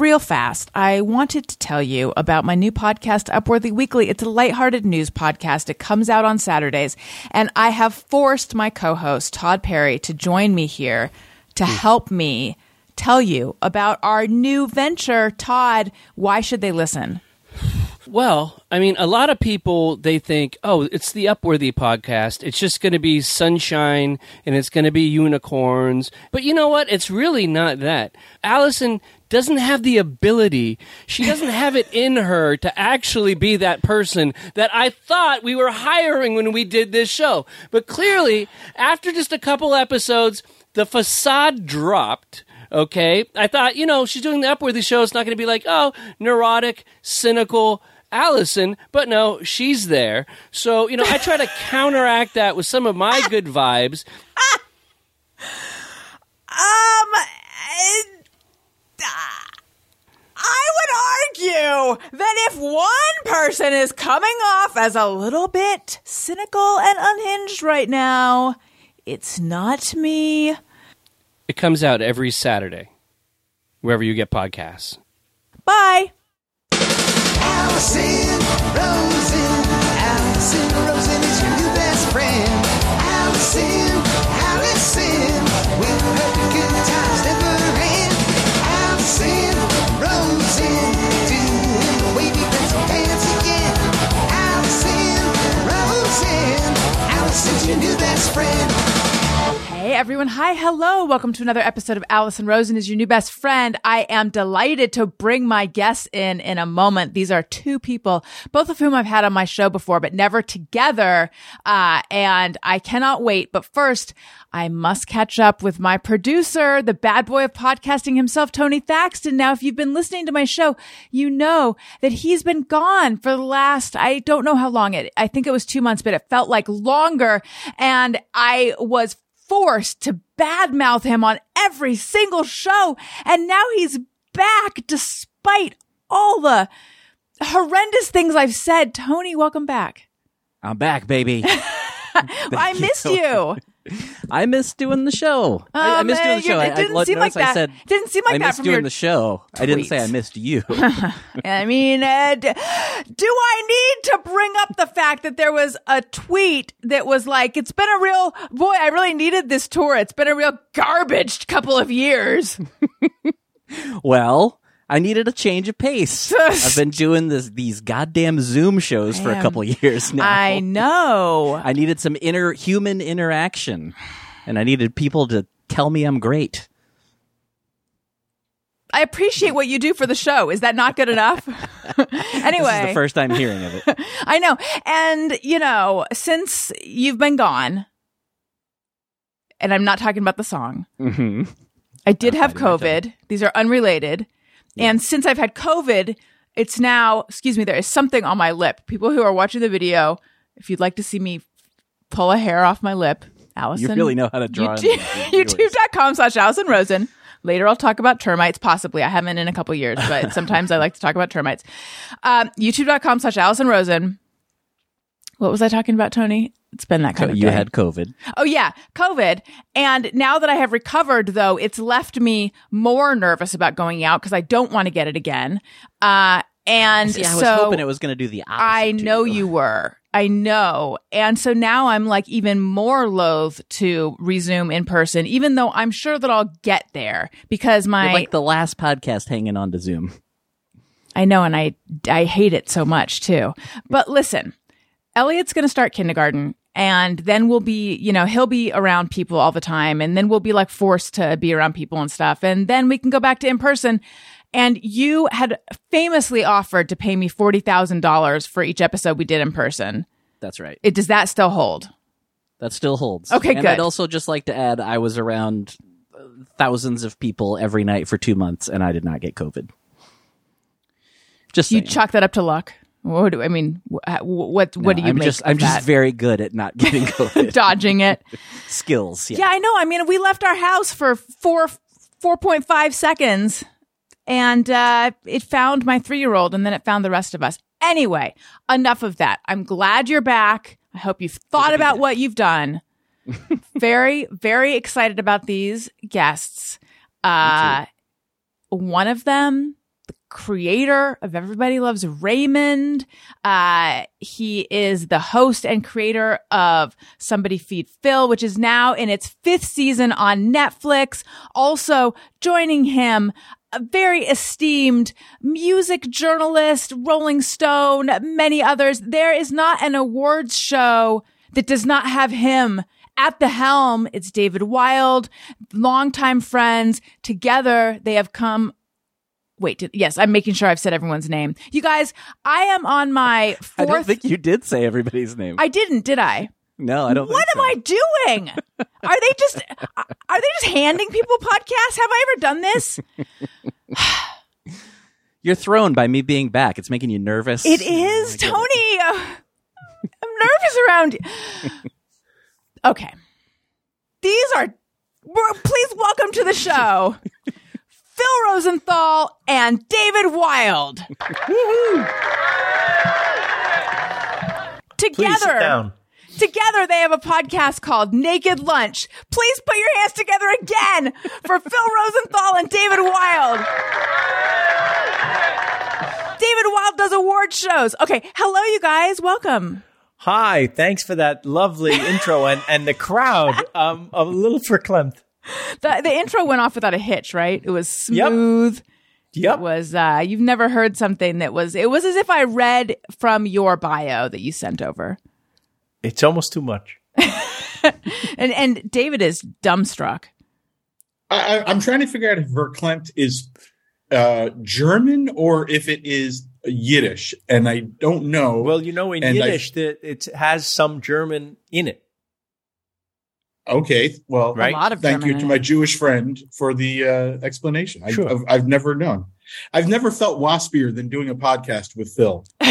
real fast, I wanted to tell you about my new podcast, Upworthy Weekly. It's a lighthearted news podcast. It comes out on Saturdays, and I have forced my co-host Todd Perry to join me here to hmm. help me tell you about our new venture. Todd, why should they listen? Well, I mean, a lot of people they think, "Oh, it's the Upworthy podcast. It's just going to be sunshine and it's going to be unicorns." But you know what? It's really not that. Allison doesn't have the ability. She doesn't have it in her to actually be that person that I thought we were hiring when we did this show. But clearly, after just a couple episodes, the facade dropped. Okay. I thought, you know, she's doing the Upworthy show. It's not going to be like, oh, neurotic, cynical Allison, but no, she's there. So, you know, I try to counteract that with some of my good vibes. Um, I would argue that if one person is coming off as a little bit cynical and unhinged right now, it's not me. It comes out every Saturday, wherever you get podcasts. Bye. Allison Rosen, Allison Rosen is your new best friend. Allison, Allison, good times never end. Allison Rosen, doing the again. Allison Rosen, Allison's your new best friend. Hey everyone. Hi. Hello. Welcome to another episode of Allison Rosen is your new best friend. I am delighted to bring my guests in in a moment. These are two people, both of whom I've had on my show before, but never together. Uh, and I cannot wait. But first, I must catch up with my producer, the bad boy of podcasting himself, Tony Thaxton. Now, if you've been listening to my show, you know that he's been gone for the last, I don't know how long it, I think it was two months, but it felt like longer. And I was forced to badmouth him on every single show. And now he's back despite all the horrendous things I've said. Tony, welcome back. I'm back, baby. I missed you. I missed doing the show. I, I Um, missed doing the show. it didn't I, seem notice like I that. said Didn't seem like I that missed from doing the show. I didn't say I missed you. I mean, uh, do I need to bring up the fact that there was a tweet that was like, it's been a real, boy, I really needed this tour. It's been a real garbage couple of years. well, I needed a change of pace. I've been doing this these goddamn Zoom shows for a couple years now. I know. I needed some inner human interaction, and I needed people to tell me I'm great. I appreciate what you do for the show. Is that not good enough? This is anyway, the first time hearing of it. I know. And, you know, since you've been gone, and I'm not talking about the song, hmm I did have biting my tongue. COVID. These are unrelated. And since I've had COVID, it's now, excuse me, there is something on my lip. People who are watching the video, if you'd like to see me pull a hair off my lip, Allison. You really know how to draw. YouTube. YouTube.com slash Allison Rosen. Later, I'll talk about termites, possibly. I haven't in a couple years, but sometimes I like to talk about termites. Um, YouTube.com slash Allison Rosen. What was I talking about, Tony? It's been that So kind of you day. had COVID. Oh yeah, COVID. And now that I have recovered though, it's left me more nervous about going out because I don't want to get it again. Uh, and See, I was hoping it was going to do the opposite. I know you. you were. I know. And so now I'm like even more loath to resume in person, even though I'm sure that I'll get there because my, You're like the last podcast hanging on to Zoom. I know, and I I hate it so much too. But listen, Elliot's going to start kindergarten, and then we'll be, you know, he'll be around people all the time, and then we'll be like forced to be around people and stuff, and then we can go back to in person. And you had famously offered to pay me forty thousand dollars for each episode we did in person. That's right. It does that still hold? That still holds. Okay, and good. I'd also just like to add, I was around uh, thousands of people every night for two months, and I did not get COVID. Just You saying. chalk that up to luck. What do I mean? Wh- wh- What what do you I'm make? just I'm just very good at not getting COVID. dodging it. Skills. Yeah. Yeah, I know. I mean, we left our house for four four point five seconds, and uh, it found my three year old, and then it found the rest of us. Anyway, enough of that. I'm glad you're back. I hope you've thought about what you've done. very, very excited about these guests. Uh, one of them creator of Everybody Loves Raymond. Uh, he is the host and creator of Somebody Feed Phil, which is now in its fifth season on Netflix. Also joining him, a very esteemed music journalist, Rolling Stone, many others. There is not an awards show that does not have him at the helm. It's David Wild, longtime friends. Together, they have come. Wait, did- yes, I'm making sure I've said everyone's name. You guys, I am on my fourth. I don't think you did say everybody's name. I didn't, did I? no, I don't. What am I doing? Are they just are they just handing people podcasts? Have I ever done this? You're thrown by me being back. It's making you nervous. It is, Tony. Uh, I'm nervous around you. Okay. These we're- please welcome to the show. Phil Rosenthal and David Wild. Please sit Together, down. Together, they have a podcast called Naked Lunch. Please put your hands together again for Phil Rosenthal and David Wild. David Wild does award shows. Okay, hello, you guys. Welcome. Hi, thanks for that lovely intro and, and the crowd. Um, a little verklempt. The the intro went off without a hitch, right? It was smooth. Yep. It was uh you've never heard something that was it was as if I read from your bio that you sent over. It's almost too much. And and David is dumbstruck. I, I- I'm trying to figure out if verklempt is uh, German or if it is Yiddish, and I don't know. Well, you know, in And I- Yiddish, that it has some German in it. Okay, well, Right. A lot of thank German you to my. Jewish friend for the uh, explanation. I, Sure. I've, I've never known. I've never felt waspier than doing a podcast with Phil.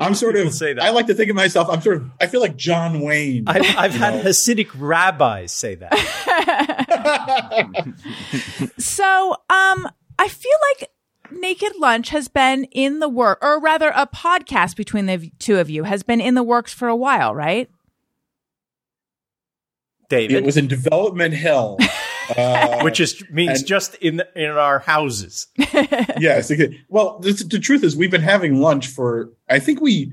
I'm sort of. say that. I like to think of myself. I'm sort of. I feel like John Wayne. I've, I've had know. Hasidic rabbis say that. So, um, I feel like Naked Lunch has been in the work, or rather, a podcast between the two of you has been in the works for a while, right? David, it was in development hell. Uh, which is means and- just in in our houses. yes. okay. Well, the, the truth is, we've been having lunch for. I think we.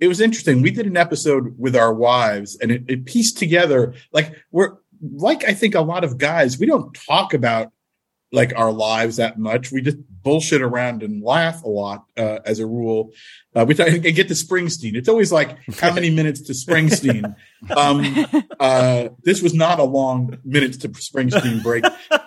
It was interesting. We did an episode with our wives, and it, it pieced together like we're like I think a lot of guys. We don't talk about like our lives that much. We just bullshit around and laugh a lot uh, as a rule. Uh, we and get to Springsteen. It's always like how many minutes to Springsteen. Um, uh, this was not a long minutes to Springsteen break.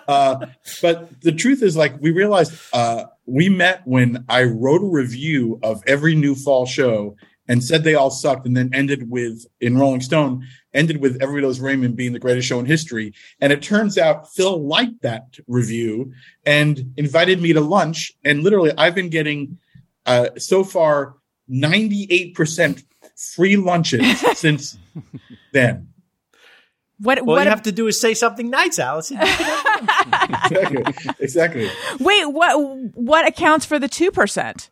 Uh, but the truth is, like, we realized uh, we met when I wrote a review of every new fall show and said they all sucked, and then ended with in Rolling Stone ended with Everybody Loves Raymond being the greatest show in history. And it turns out Phil liked that review and invited me to lunch. And literally, I've been getting uh, so far ninety eight percent free lunches since then. What? All what? you have to do is say something nice, Allison. exactly. exactly. wait, what? What accounts for the two percent?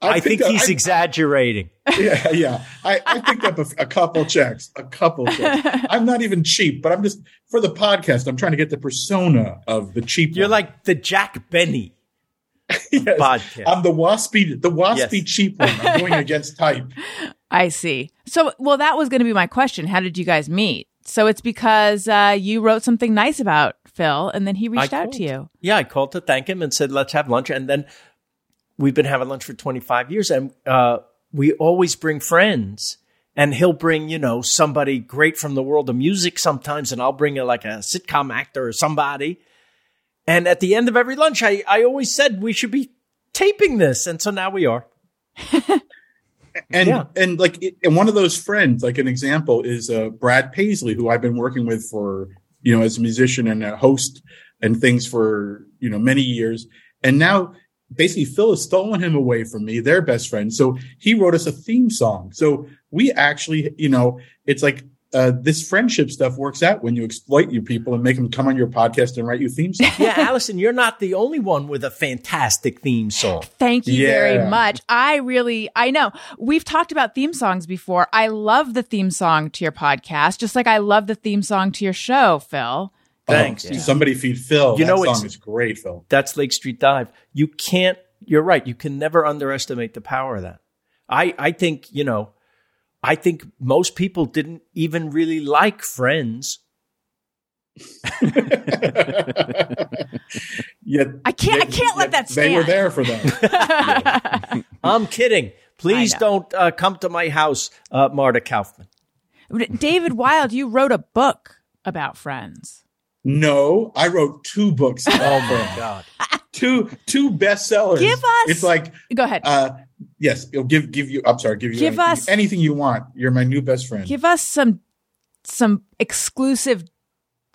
I, think picked up- he's I- exaggerating. yeah, yeah. I, I picked up a, a couple checks, a couple checks. I'm not even cheap, but I'm just for the podcast. I'm trying to get the persona of the cheap. You're one. like the Jack Benny Yes. podcast. I'm the waspy, the waspy Yes. cheap one. I'm going against type. I see. So, well, that was going to be my question. How did you guys meet? So it's because uh, you wrote something nice about Phil, and then he reached I out to you. Yeah, I called to thank him and said, let's have lunch. And then we've been having lunch for 25 years and uh, we always bring friends. And he'll bring, you know, somebody great from the world of music sometimes, and I'll bring a, like a sitcom actor or somebody. And at the end of every lunch, I, I always said we should be taping this. And so now we are. And Yeah. and like and one of those friends, like an example, is uh, Brad Paisley, who I've been working with for you know as a musician and a host and things for you know many years. And now basically Phil has stolen him away from me, their best friend. So he wrote us a theme song. So we actually, you know, it's like uh, this friendship stuff works out when you exploit you people and make them come on your podcast and write you theme songs. Yeah, Allison, you're not the only one with a fantastic theme song. Thank you Yeah. very much. I really, I know we've talked about theme songs before. I love the theme song to your podcast, just like I love the theme song to your show, Phil. Thanks. Oh, Somebody feed Phil. You that know, it's- song is great, Phil. That's Lake Street Dive. You can't. You're right. You can never underestimate the power of that. I I think you know. I think most people didn't even really like Friends. yeah, I can't- I can't let that stand. They were there for that. I'm kidding. Please don't uh, come to my house, uh, Marta Kauffman. David Wild, you wrote a book about friends. No, I wrote two books. Oh my God. two two bestsellers. Give us- It's like Go ahead. uh yes, it'll give give you I'm sorry, give you Give anything, us- anything you want. You're my new best friend. Give us some some exclusive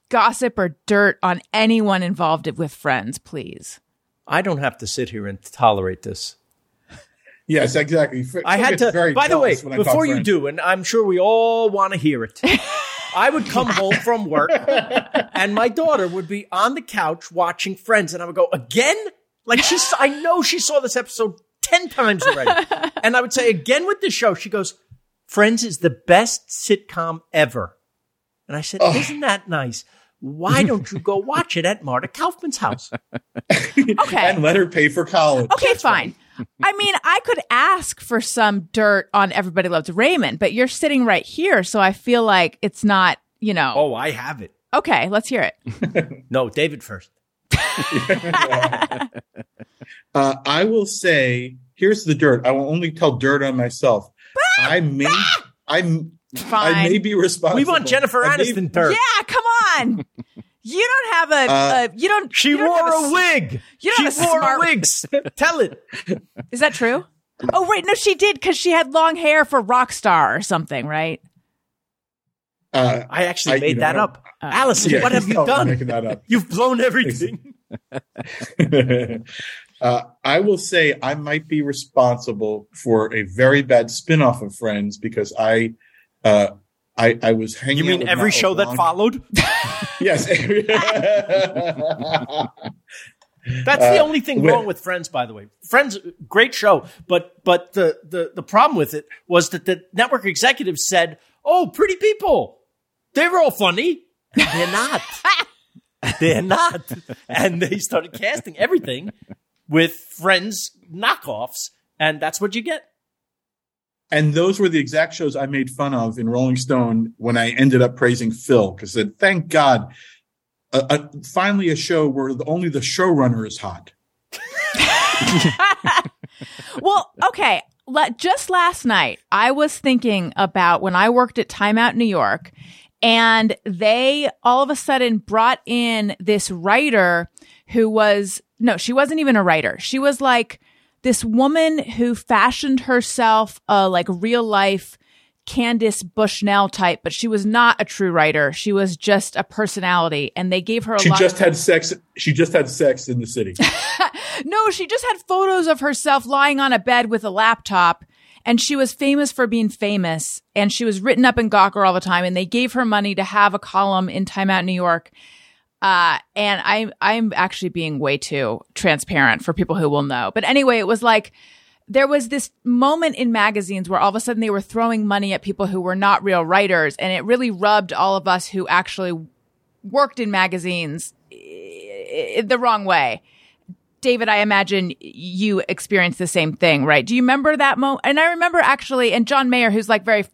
gossip or dirt on anyone involved with friends, please. I don't have to sit here and tolerate this. yes, exactly. Phil I had to. By the way, jealous when I talk before you French. do, and I'm sure we all want to hear it. I would come home from work, and my daughter would be on the couch watching Friends, and I would go again. Like she's, I know she saw this episode ten times already, and I would say again with this show. She goes, "Friends is the best sitcom ever," and I said, "Isn't that nice?" Why don't you go watch it at Marta Kauffman's house? Okay. and let her pay for college. Okay, fine. I mean, I could ask for some dirt on Everybody Loves Raymond, but you're sitting right here, so I feel like it's not, you know. Oh, I have it. Okay, let's hear it. No, David first. Uh, I will say, here's the dirt. I will only tell dirt on myself. I may, I'm, I may be responsible. We want Jennifer I may- Aniston dirt. Yeah, come on. You don't have a, Uh, a you don't. She you don't wore have a wig. You don't have a wore smart- a wig. Tell it. Is that true? Oh wait, no, she did because she had long hair for Rockstar or something, right? Uh, I actually I- made you know, that up. Allison, yeah, what have you done? Making that up. You've blown everything. uh, I will say I might be responsible for a very bad spin-off of Friends because I, uh, I, I was hanging. You mean every show that followed? Yes. That's the Uh, only thing wrong with Friends, by the way. Friends, great show, but but the the the problem with it was that the network executives said, "Oh, pretty people, they're all funny." They're not. they're not, and they started casting everything with Friends knockoffs, and that's what you get. And those were the exact shows I made fun of in Rolling Stone when I ended up praising Phil because I said, "Thank God, finally a show where the, only the showrunner is hot." Well, okay. Let, just last night, I was thinking about when I worked at Time Out New York, and they all of a sudden brought in this writer who was no, she wasn't even a writer. She was like this woman who fashioned herself a like real life Candace Bushnell type, but she was not a true writer. She was just a personality, and they gave her a She just had sex. She just had sex in the city. no, she just had photos of herself lying on a bed with a laptop. And she was famous for being famous. And she was written up in Gawker all the time. And they gave her money to have a column in Time Out New York. Uh, and I'm, I'm actually being way too transparent for people who will know. But anyway, it was like, there was this moment in magazines where all of a sudden they were throwing money at people who were not real writers. And it really rubbed all of us who actually worked in magazines eh, the wrong way. David, I imagine you experienced the same thing, right? Do you remember that moment? And I remember actually, and John Mayer, who's like very,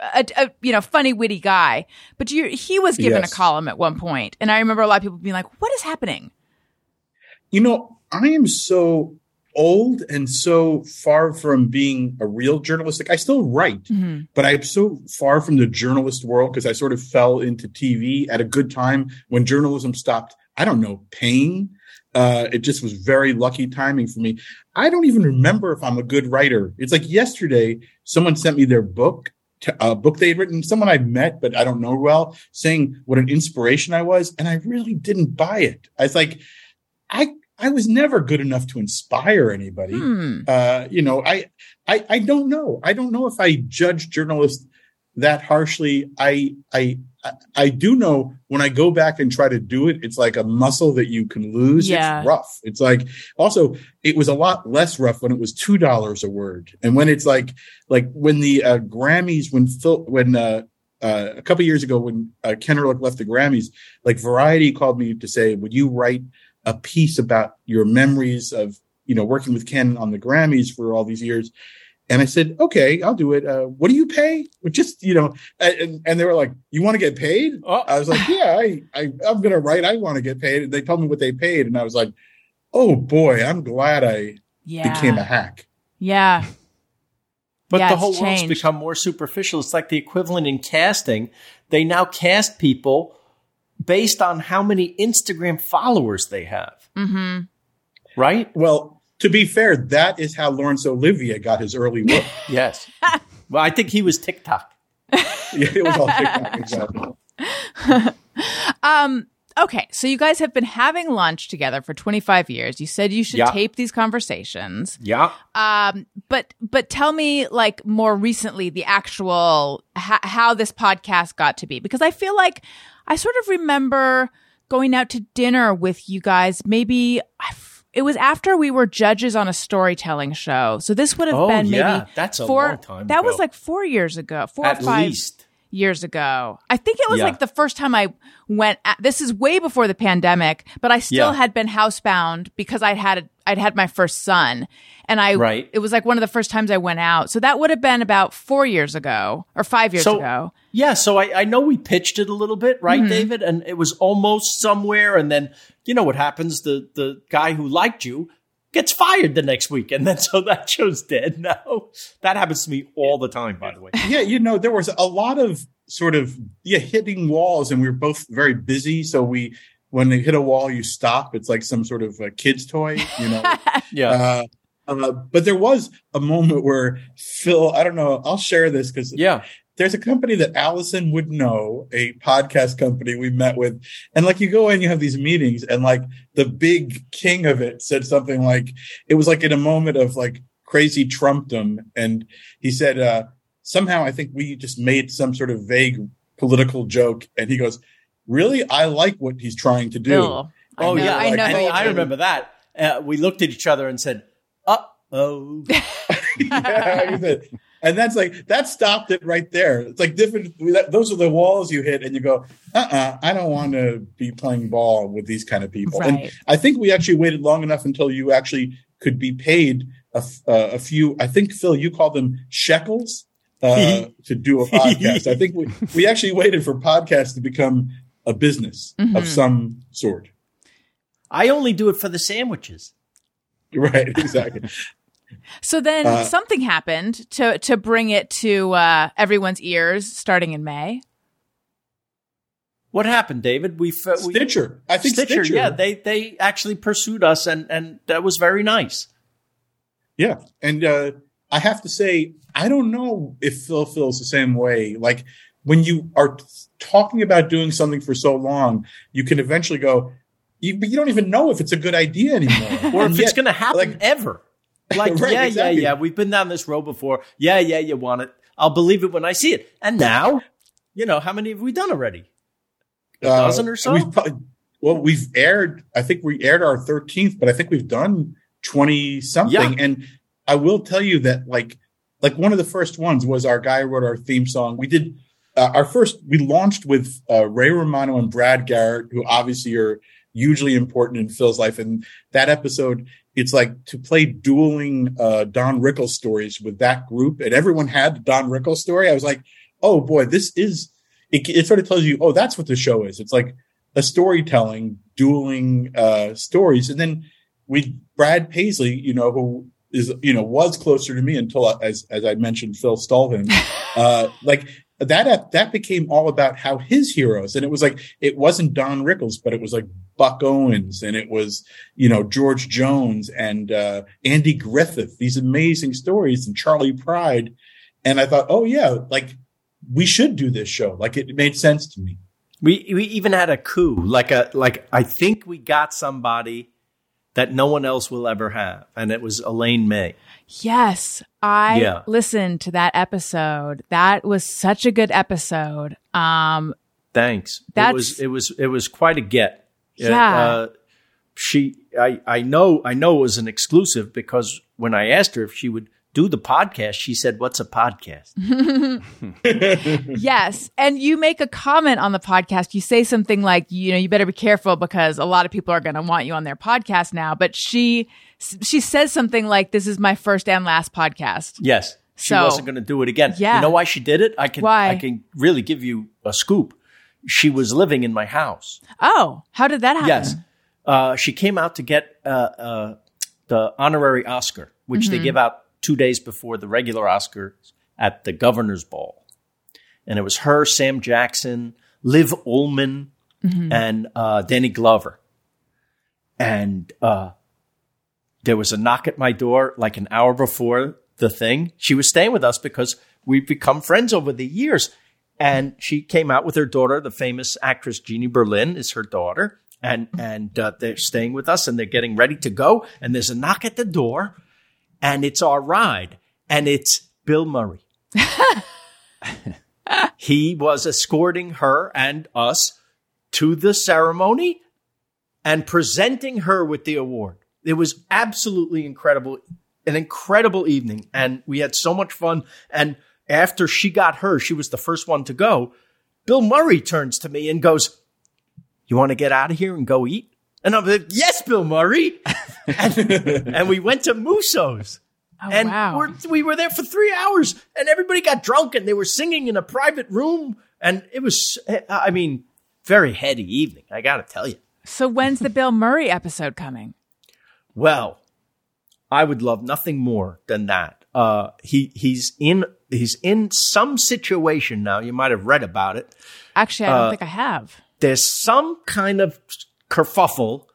a, a, you know, funny, witty guy, but you, he was given Yes. a column at one point, and I remember a lot of people being like, "What is happening?" You know, I am so old and so far from being a real journalist. Like I still write, but I'm so far from the journalist world because I sort of fell into TV at a good time when journalism stopped. I don't know, paying. Uh, it just was very lucky timing for me. I don't even remember if I'm a good writer. It's like yesterday, someone sent me their book, t- a book they'd written, someone I met, but I don't know well, saying what an inspiration I was. And I really didn't buy it. I was like, I, I was never good enough to inspire anybody. Hmm. Uh, you know, I, I, I don't know. I don't know if I judge journalists that harshly. I, I, I- do know when I go back and try to do it, it's like a muscle that you can lose. Yeah. It's rough. It's like also it was a lot less rough when it was two dollars a word, and when it's like like when the uh, Grammys when Phil when uh, uh, a couple years ago when uh, Ken Ehrlich left the Grammys, like Variety called me to say, "Would you write a piece about your memories of you know working with Ken on the Grammys for all these years?" And I said, "Okay, I'll do it. Uh, what do you pay? Just you know." And, and they were like, "You want to get paid?" Oh. I was like, "Yeah, I, I I'm gonna write. I want to get paid." And they told me what they paid, and I was like, "Oh boy, I'm glad I Yeah. became a hack." yeah. But Yeah, the it's whole world's become more superficial. It's like the equivalent in casting. They now cast people based on how many Instagram followers they have. Mm-hmm. Right? Well, to be fair, that is how Laurence Olivier got his early work. Yes. well, I think he was TikTok. yeah, it was all TikTok, exactly. Um, okay, so you guys have been having lunch together for 25 years. You said you should Yeah. tape these conversations. Yeah. Um, but but tell me like more recently the actual h- how this podcast got to be because I feel like I sort of remember going out to dinner with you guys. Maybe I f- it was after we were judges on a storytelling show. So this would have Oh, been yeah. maybe That's a four. long time that was like four years ago. Four At or five least. years ago. I think it was Yeah. like the first time I went. At, this is way before the pandemic, but I still Yeah. had been housebound because I'd had I'd had my first son, and I Right. it was like one of the first times I went out. So that would have been about four years ago or five years So- ago. Yeah, so I, I know we pitched it a little bit, right, Mm-hmm. David? And it was almost somewhere, and then you know what happens? The the guy who liked you gets fired the next week, and then so that show's dead now. That happens to me all the time, by the way. Yeah, you know, there was a lot of sort of yeah hitting walls, and we were both very busy. So we, when they hit a wall, you stop. It's like some sort of a kid's toy, you know. Yeah. uh, uh, but there was a moment where Phil, I don't know, I'll share this because yeah. There's a company that Allison would know, a podcast company we met with. And like you go in, you have these meetings, and like the big king of it said something like, it was like in a moment of like crazy Trumpdom. And he said, uh, somehow I think we just made some sort of vague political joke. And he goes, Really? I like what he's trying to do. Bill, Oh know- yeah, I know. I, I remember that. Uh, we looked at each other and said, "Uh oh." yeah, he said- and that's like that stopped it right there. It's like different. Those are the walls you hit, and you go, "Uh, uh I don't want to be playing ball with these kind of people." Right. And I think we actually waited long enough until you actually could be paid a, f- uh, a few. I think Phil, you call them shekels uh, to do a podcast. I think we we actually waited for podcasts to become a business Mhm. of some sort. I only do it for the sandwiches. Right? Exactly. So then Uh, something happened to to bring it to uh, everyone's ears starting in May. What happened, David? We, f- we Stitcher. I think Stitcher, Stitcher. yeah, they they actually pursued us, and and that was very nice. Yeah. And uh, I have to say, I don't know if Phil feels the same way. Like when you are talking about doing something for so long, you can eventually go, you, but you don't even know if it's a good idea anymore. or And if it's going to happen like- ever. Like, Right, yeah, exactly. yeah, yeah. We've been down this road before. Yeah, yeah, you want it. I'll believe it when I see it. And now, you know, how many have we done already? A uh, dozen or so? We've, probably- well, we've aired, I think we aired our 13th, but I think we've done 20 something. Yeah. And I will tell you that like, like one of the first ones was our guy who wrote our theme song. We did uh, our first, we launched with uh, Ray Romano and Brad Garrett, who obviously are hugely important in Phil's life. And that episode, it's like to play dueling uh, Don Rickles stories with that group, and everyone had the Don Rickles story. I was like, oh boy, this is. It, it sort of tells you, oh, that's what the show is. It's like a storytelling, dueling uh, stories, and then we Brad Paisley, you know, who is you know was closer to me until as as I mentioned, Phil him. uh, like that that became all about how his heroes, and it was like it wasn't Don Rickles, but it was like Buck Owens, and it was you know George Jones and uh, Andy Griffith. These amazing stories, and Charley Pride. And I thought, oh yeah, like we should do this show. Like it made sense to me. We we even had a coup. Like a like I think we got somebody that no one else will ever have, and it was Elaine May. Yes, I Yeah. listened to that episode. That was such a good episode. Um, Thanks. That's- it was it was it was quite a get. Uh, Yeah. Uh, she I I know I know it was an exclusive because when I asked her if she would do the podcast, she said, "What's a podcast?" Yes. And you make a comment on the podcast. You say something like, you know, you better be careful because a lot of people are going to want you on their podcast now. But she, she says something like, this is my first and last podcast. Yes. She So- wasn't going to do it again. Yeah. You know why she did it? I can Why? I can really give you a scoop. She was living in my house. Oh, how did that happen? Yes. Uh, she came out to get uh, uh, the honorary Oscar, which Mm-hmm. they give out two days before the regular Oscars at the governor's ball. And it was her, Sam Jackson, Liv Ullmann, Mm-hmm. and uh, Danny Glover. And uh, there was a knock at my door like an hour before the thing. She was staying with us because we've become friends over the years. And she came out with her daughter, the famous actress Jeannie Berlin is her daughter. And, and uh, they're staying with us and they're getting ready to go. And there's a knock at the door and it's our ride. And it's Bill Murray. he was escorting her and us to the ceremony and presenting her with the award. It was absolutely incredible, an incredible evening. And we had so much fun. And after she got her, she was the first one to go. Bill Murray turns to me and goes, You want to get out of here and go eat? And I'm like, Yes, Bill Murray. and, and we went to Musso's. Oh, and wow. we're, we were there for three hours and everybody got drunk and they were singing in a private room. And it was, I mean, very heady evening. I got to tell you. so when's the Bill Murray episode coming? Well, I would love nothing more than that. Uh, he he's in he's in some situation now. You might have read about it. Actually, I don't Uh, think I have. There's some kind of kerfuffle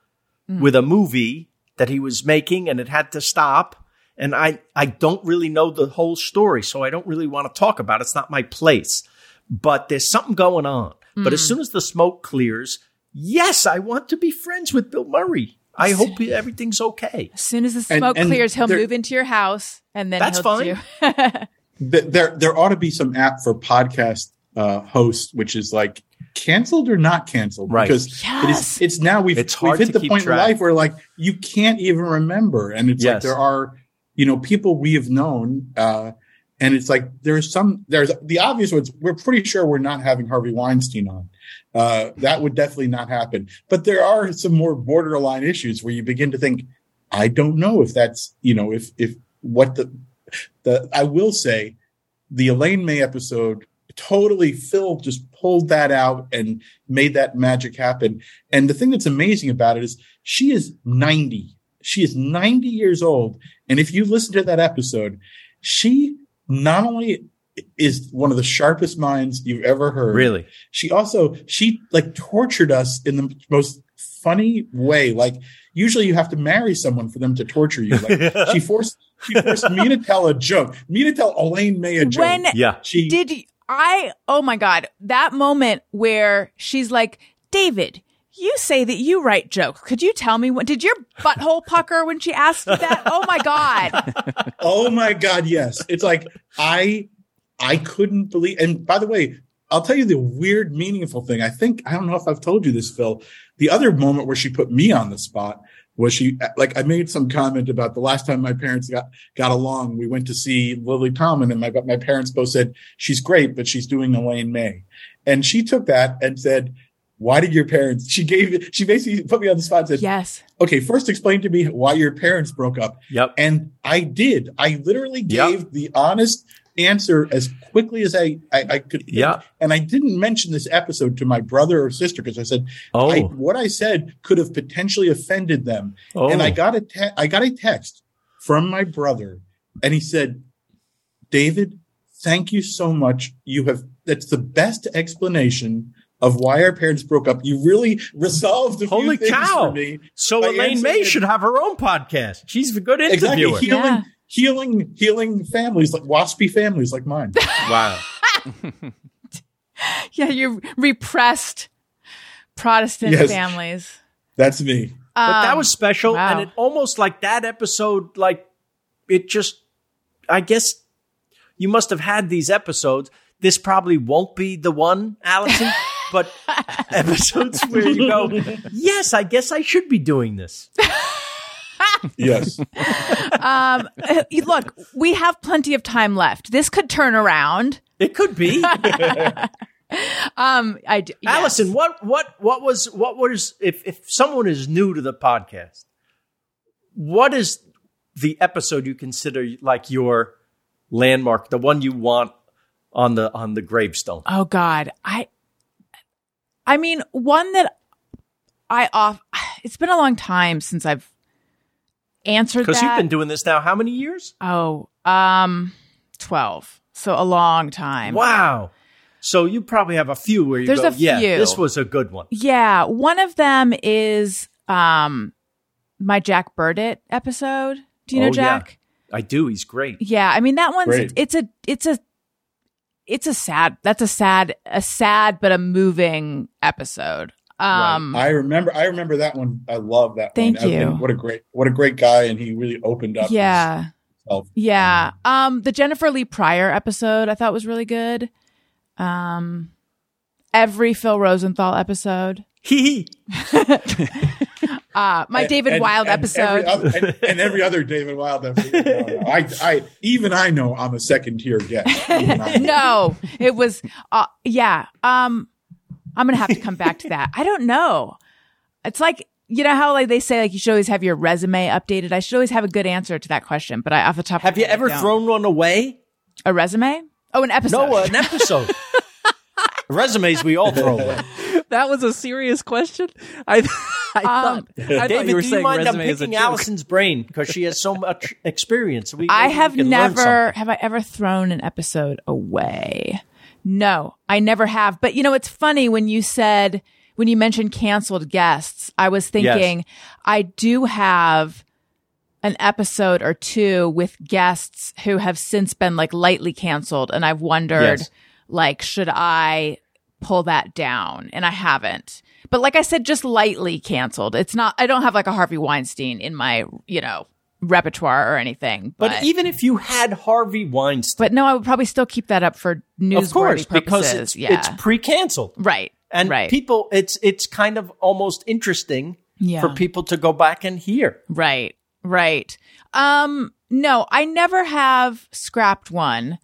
with a movie that he was making, and it had to stop. And I I don't really know the whole story, so I don't really want to talk about it. It's not my place. But there's something going on. But as soon as the smoke clears, yes, I want to be friends with Bill Murray. I hope everything's okay. As soon as the smoke and clears, he'll there- move into your house and then That's he'll fine. do. There there ought to be some app for podcast uh, hosts, which is like canceled or not canceled, Right. Because Yes. is it's now we've It's we've hit the point track. in life where like you can't even remember, and it's like there are you know people we have known, uh, and it's like there's some there's the obvious ones. We're pretty sure we're not having Harvey Weinstein on. Uh, that would definitely not happen. But there are some more borderline issues where you begin to think, I don't know if that's you know if if what the the I will say the Elaine May episode totally Phil just pulled that out and made that magic happen. And the thing that's amazing about it is she is 90. She is 90 years old. And if you listen to that episode, she not only is one of the sharpest minds you've ever heard. Really? She also she like tortured us in the most funny way. Like usually you have to marry someone for them to torture you. Like she forced she forced me to tell a joke. Me to tell Elaine May a joke. When Yeah. she did y- I? Oh my god, that moment where she's like, David. You say that you write jokes. Could you tell me what did your butthole pucker when she asked that? Oh my god. oh my god, yes. It's like I I couldn't believe and by the way, I'll tell you the weird meaningful thing. I think I don't know if I've told you this, Phil. The other moment where she put me on the spot was she like I made some comment about the last time my parents got got along. We went to see Lily Tomlin, and my my parents both said she's great, but she's doing Elaine May, and she took that and said, "Why did your parents?" She gave it. She basically put me on the spot and said, yes. "Okay, first explain to me why your parents broke up." Yep. And I did. I literally Yep. gave the honest answer as quickly as I I, I could. Yeah. And I didn't mention this episode to my brother or sister because I said Oh. I, what I said could have potentially offended them. Oh. And I got a te- I got a text from my brother, and he said, "David, thank you so much. You have that's the best explanation." Of why our parents broke up, you really resolved a Holy few things cow. for me. So Elaine May it. should have her own podcast. She's a good exactly interviewer. healing, Yeah. Healing, healing families like waspy families like mine. Wow. Yeah, you repressed Protestant Yes. families. That's me. But that Um, was special, wow. and it almost like that episode, like it just. I guess you must have had these episodes. This probably won't be the one, Allison, but episodes where you go, yes, I guess I should be doing this. Yes. um, uh, look, we have plenty of time left. This could turn around. It could be. Um, I d- yes. Allison, what what what was what was if if someone is new to the podcast, what is the episode you consider like your landmark, the one you want on the on the gravestone? Oh God, I, I mean, one that I off. It's been a long time since I've answered Because you've been doing this now how many years? oh, um, twelve. So a long time. Wow. So you probably have a few where you There's go, a yeah, few. this was a good one. Yeah, one of them is um my Jack Burdett episode. Do you know Oh, yeah. Jack? I do. He's great. Yeah, I mean that one's Great. it's a it's a it's a sad that's a sad a sad but a moving episode. Um I remember. I remember that one. I love that. Thank one. You. think What a great, what a great guy, and he really opened up. yeah. himself. Yeah. Um the Jennifer Lee Pryor episode I thought was really good. Um every Phil Rosenthal episode. He Uh my And- David and- Wild and episode. every other, and, and every other David Wild episode. No, no. I, I, even I know I'm a second tier guest. Even I know. no, it was uh yeah. Um I'm going to have to come back to that. I don't know. It's like you know how like they say like you should always have your resume updated. I should always have a good answer to that question, but I off the top have of you head, ever thrown one away? a resume? Oh, an episode. No, an episode. Resumes we all throw away. That was a serious question. I, I Um, thought, I thought David, you were do you saying mind I'm resume as a picking. Allison's brain because she has so much experience. We, I we have never have I ever thrown an episode away. No, I never have. But you know, it's funny when you said when you mentioned canceled guests, I was thinking I do have an episode or two with guests who have since been like lightly canceled and I've wondered Yes. like should I pull that down and I haven't. But like I said just lightly canceled. It's not I don't have like a Harvey Weinstein in my, you know, repertoire or anything. But, even if you had Harvey Weinstein, But no, I would probably still keep that up for newsworthy of course, purposes. because it's, yeah, it's pre-canceled, right, and right, people, it's it's kind of almost interesting Yeah. for people to go back and hear. right, right. Um, no, I never have scrapped one.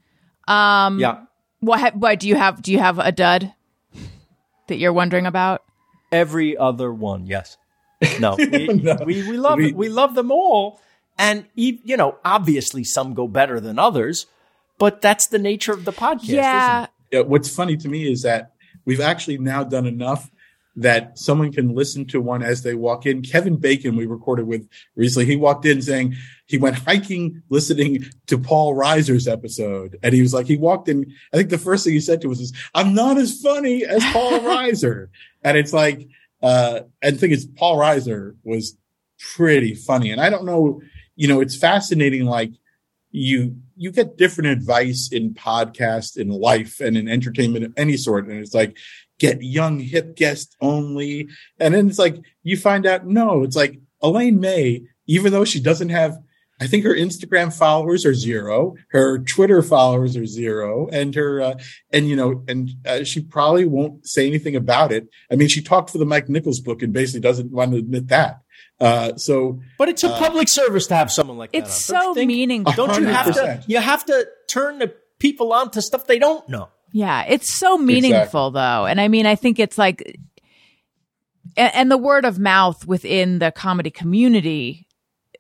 Um, Yeah, What? Ha- what do you have? Do you have a dud that you're wondering about? every other one, yes. No, we, No. we, we love We- we love them all, and e- you know, obviously some go better than others, but that's the nature of the podcast. yeah, isn't it? Yeah, what's funny to me is that we've actually now done enough that someone can listen to one as they walk in. Kevin Bacon, we recorded with recently, he walked in saying he went hiking listening to Paul Reiser's episode. And he was like, he walked in, I think the first thing he said to us is, I'm not as funny as Paul Reiser. And it's like, uh, and the thing is, Paul Reiser was pretty funny. And I don't know, you know, it's fascinating. Like, you you get different advice in podcast in life and in entertainment of any sort and it's like get young hip guests only and then it's like you find out no it's like elaine may even though she doesn't have i think her instagram followers are zero her twitter followers are zero and her uh, and you know and uh, she probably won't say anything about it i mean she talked for the mike nichols book and basically doesn't want to admit that uh, so But it's a public service to have someone like it's that. on, so you think? meaningful. Don't you have to? 100%. You have to turn the people on to stuff they don't know. Yeah, it's so meaningful though. And I mean, I think it's like and, and the word of mouth within the comedy community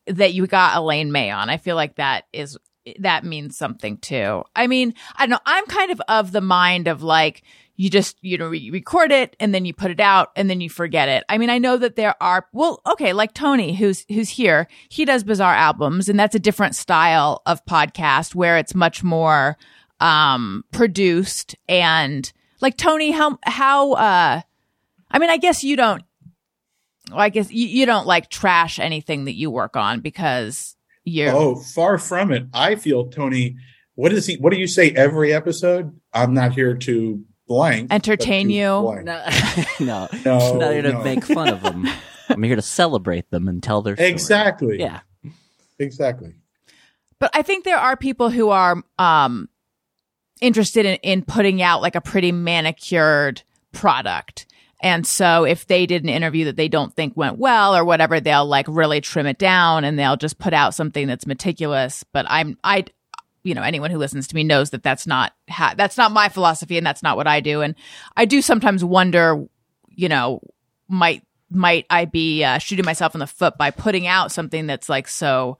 that you got Elaine May on. I feel like that is that means something too. I mean, I don't know. I'm kind of of the mind of like you just you know you record it and then you put it out and then you forget it. I mean, I know that there are well, okay, like Tony who's who's here. He does bizarre albums and that's a different style of podcast where it's much more um produced and like Tony how how uh I mean, I guess you don't well, I guess you, you don't like trash anything that you work on because you're Oh, far from it. I feel Tony. what is he? What do you say every episode? I'm not here to blank. Entertain you. blank. No, no, No, I'm not here to no. make fun of them. I'm here to celebrate them and tell their story. Exactly. Yeah. Exactly. but I think there are people who are um interested in, in putting out like a pretty manicured product. And so if they did an interview that they don't think went well or whatever, they'll like really trim it down and they'll just put out something that's meticulous. But I'm, I, you know, anyone who listens to me knows that that's not, ha- that's not my philosophy and that's not what I do. And I do sometimes wonder, you know, might, might I be uh, shooting myself in the foot by putting out something that's like so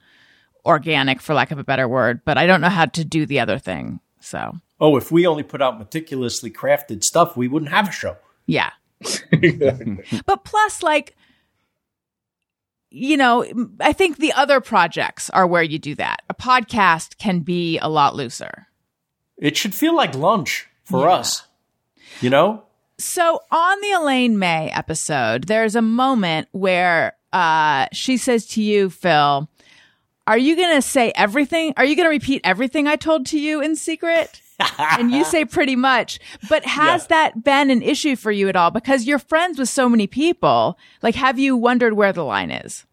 organic, for lack of a better word, but I don't know how to do the other thing. So, Oh, if we only put out meticulously crafted stuff, we wouldn't have a show. yeah. But plus, like, you know, I think the other projects are where you do that. A podcast can be a lot looser. It should feel like lunch for us. You know? So on the Elaine May episode, there's a moment where uh, she says to you, Phil, are you going to say everything? Are you going to repeat everything I told to you in secret? And you say pretty much. But has Yeah. that been an issue for you at all? Because you're friends with so many people. Like, have you wondered where the line is?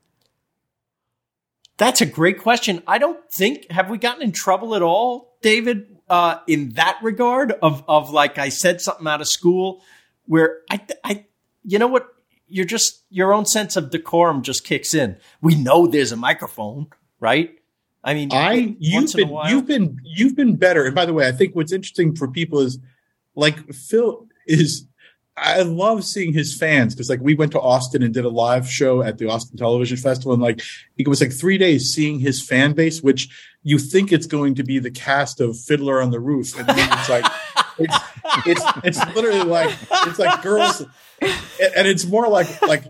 That's a great question. I don't think have we gotten in trouble at all, David, uh, in that regard of of like I said something out of school where I I you know what you're just your own sense of decorum just kicks in. We know there's a microphone, right? I mean, I you've once in a been you've been you've been better. And by the way, I think what's interesting for people is like Phil is I love seeing his fans because like we went to Austin and did a live show at the Austin Television Festival. And like it was like three days seeing his fan base, which you think it's going to be the cast of Fiddler on the Roof, and then it's like it's it's it's literally like it's like girls, and it's more like like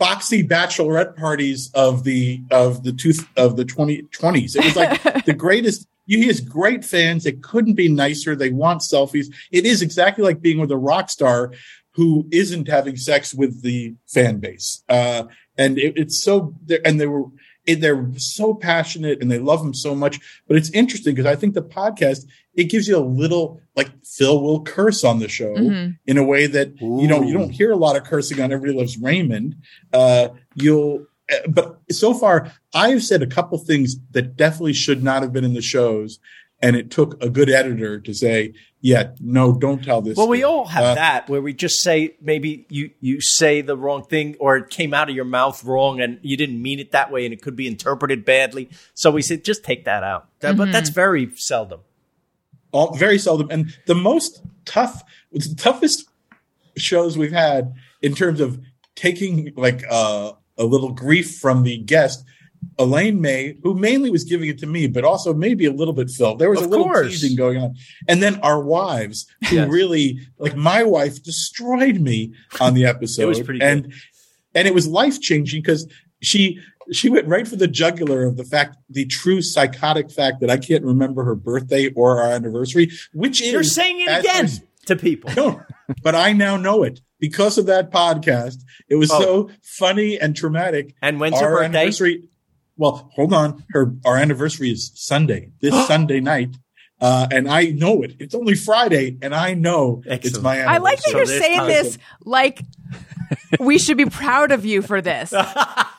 boxy bachelorette parties of the of the two of the 2020s. It was like the greatest. He has great fans. It couldn't be nicer. They want selfies. It is exactly like being with a rock star who isn't having sex with the fan base. Uh, and it, it's so, and they were, it, they're so passionate and they love him so much. But it's interesting because I think the podcast, it gives you a little, like Phil will curse on the show Mhm. in a way that, you know, you don't hear a lot of cursing on Everybody Loves Raymond. Uh, you'll, uh, but so far, I've said a couple things that definitely should not have been in the shows. And it took a good editor to say, yeah, no, don't tell this. Well, we all have Uh, that where we just say maybe you you say the wrong thing or it came out of your mouth wrong and you didn't mean it that way and it could be interpreted badly. So we said just take that out. That- But that's very seldom. all, very seldom. And the most tough, the toughest shows we've had in terms of taking like uh, a little grief from the guest, Elaine May, who mainly was giving it to me, but also maybe a little bit Phil. There was Of a little course. teasing going on, and then our wives, who Yes. really like my wife destroyed me on the episode. It was pretty good. and and it was life changing because she she went right for the jugular of the fact, the true psychotic fact that I can't remember her birthday or our anniversary, which is You're saying it again far to people. no, but I now know it because of that podcast. It was Oh. so funny and traumatic. And when's her our birthday? anniversary? Well, hold on. Her our anniversary is Sunday. This Sunday night. Uh, and I know it. It's only Friday, and I know it's my anniversary. I like that you're there's saying time. this like we should be proud of you for this.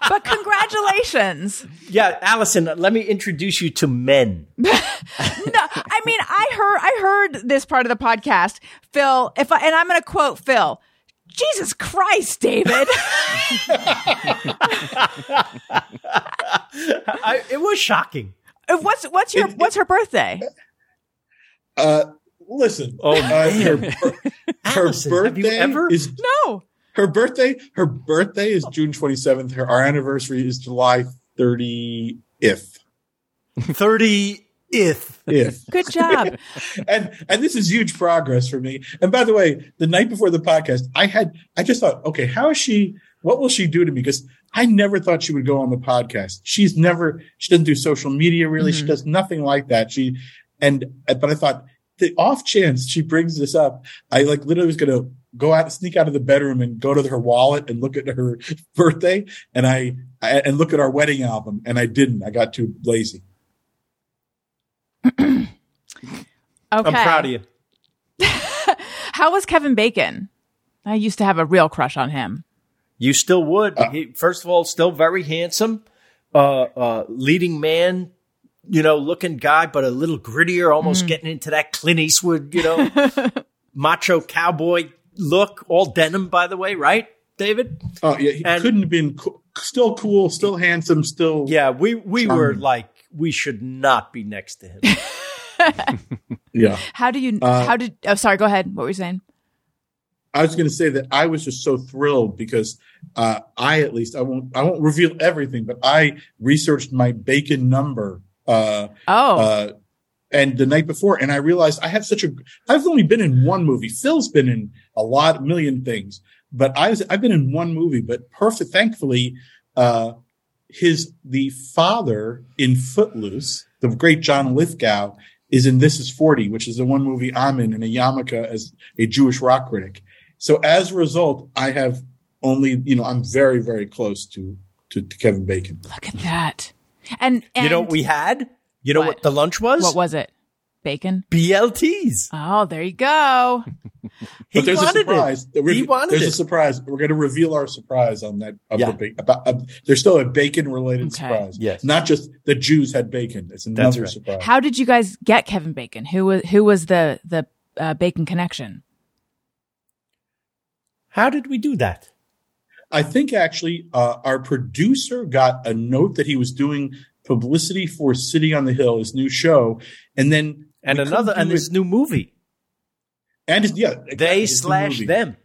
But congratulations. Yeah, Allison, let me introduce you to men. No, I mean, I heard I heard this part of the podcast, Phil. If I, and I'm going to quote Phil. Jesus Christ, David. I, it was shocking. what's what's your what's her birthday? Uh, listen. Oh, uh, her, her, her Allison, birthday ever- is No. her birthday. Her birthday is June twenty seventh. Her our anniversary is July thirtieth. 30th. If if Good job. and and this is huge progress for me. And by the way, the night before the podcast, I had I just thought, okay, how is she? What will she do to me? Because I never thought she would go on the podcast. She's never. She doesn't do social media really. She mm-hmm. does nothing like that. She and but I thought the off chance she brings this up, I like literally was going to go out, sneak out of the bedroom, and go to her wallet and look at her birthday, and I, I and look at our wedding album, and I didn't. I got too lazy. Okay. I'm proud of you. How was Kevin Bacon? I used to have a real crush on him. You still would. he, first of all, still very handsome, uh, uh, leading man, you know, looking guy, but a little grittier, almost getting into that Clint Eastwood, you know, macho cowboy look, all denim, by the way, right, David? Oh yeah, he And- couldn't have been co- still cool, still handsome, still Yeah, we we were like, we should not be next to him. yeah. How do you? Uh, how did? Oh, sorry. Go ahead. What were you saying? I was going to say that I was just so thrilled because uh, I, at least, I won't, I won't reveal everything, but I researched my bacon number, uh, Oh, uh, and the night before, and I realized I have such a. I've only been in one movie. Phil's been in a lot, million things, but I was, I've been in one movie. But perfect, thankfully, uh, his the father in Footloose, the great John Lithgow, is in This Is Forty, which is the one movie I'm in in a yarmulke as a Jewish rock critic. So as a result, I have only, you know, I'm very, very close to to, to Kevin Bacon. look at that. And, and you know what we had? You know what, What? the lunch was? what was it? Bacon. BLTs. Oh, there you go. He But there's a wanted surprise. it. We're- He wanted there's it. a surprise. We're going to reveal our surprise on that. Of Yeah. the about, uh, there's still a bacon related Okay. surprise. Yes. Not just the Jews had bacon. It's another right. surprise. How did you guys get Kevin Bacon? Who was who was the the uh, Bacon connection? How did we do that? I think actually uh, our producer got a note that he was doing publicity for City on the Hill, his new show, and then And we another, and this it- new movie. and his, yeah, They new slash them.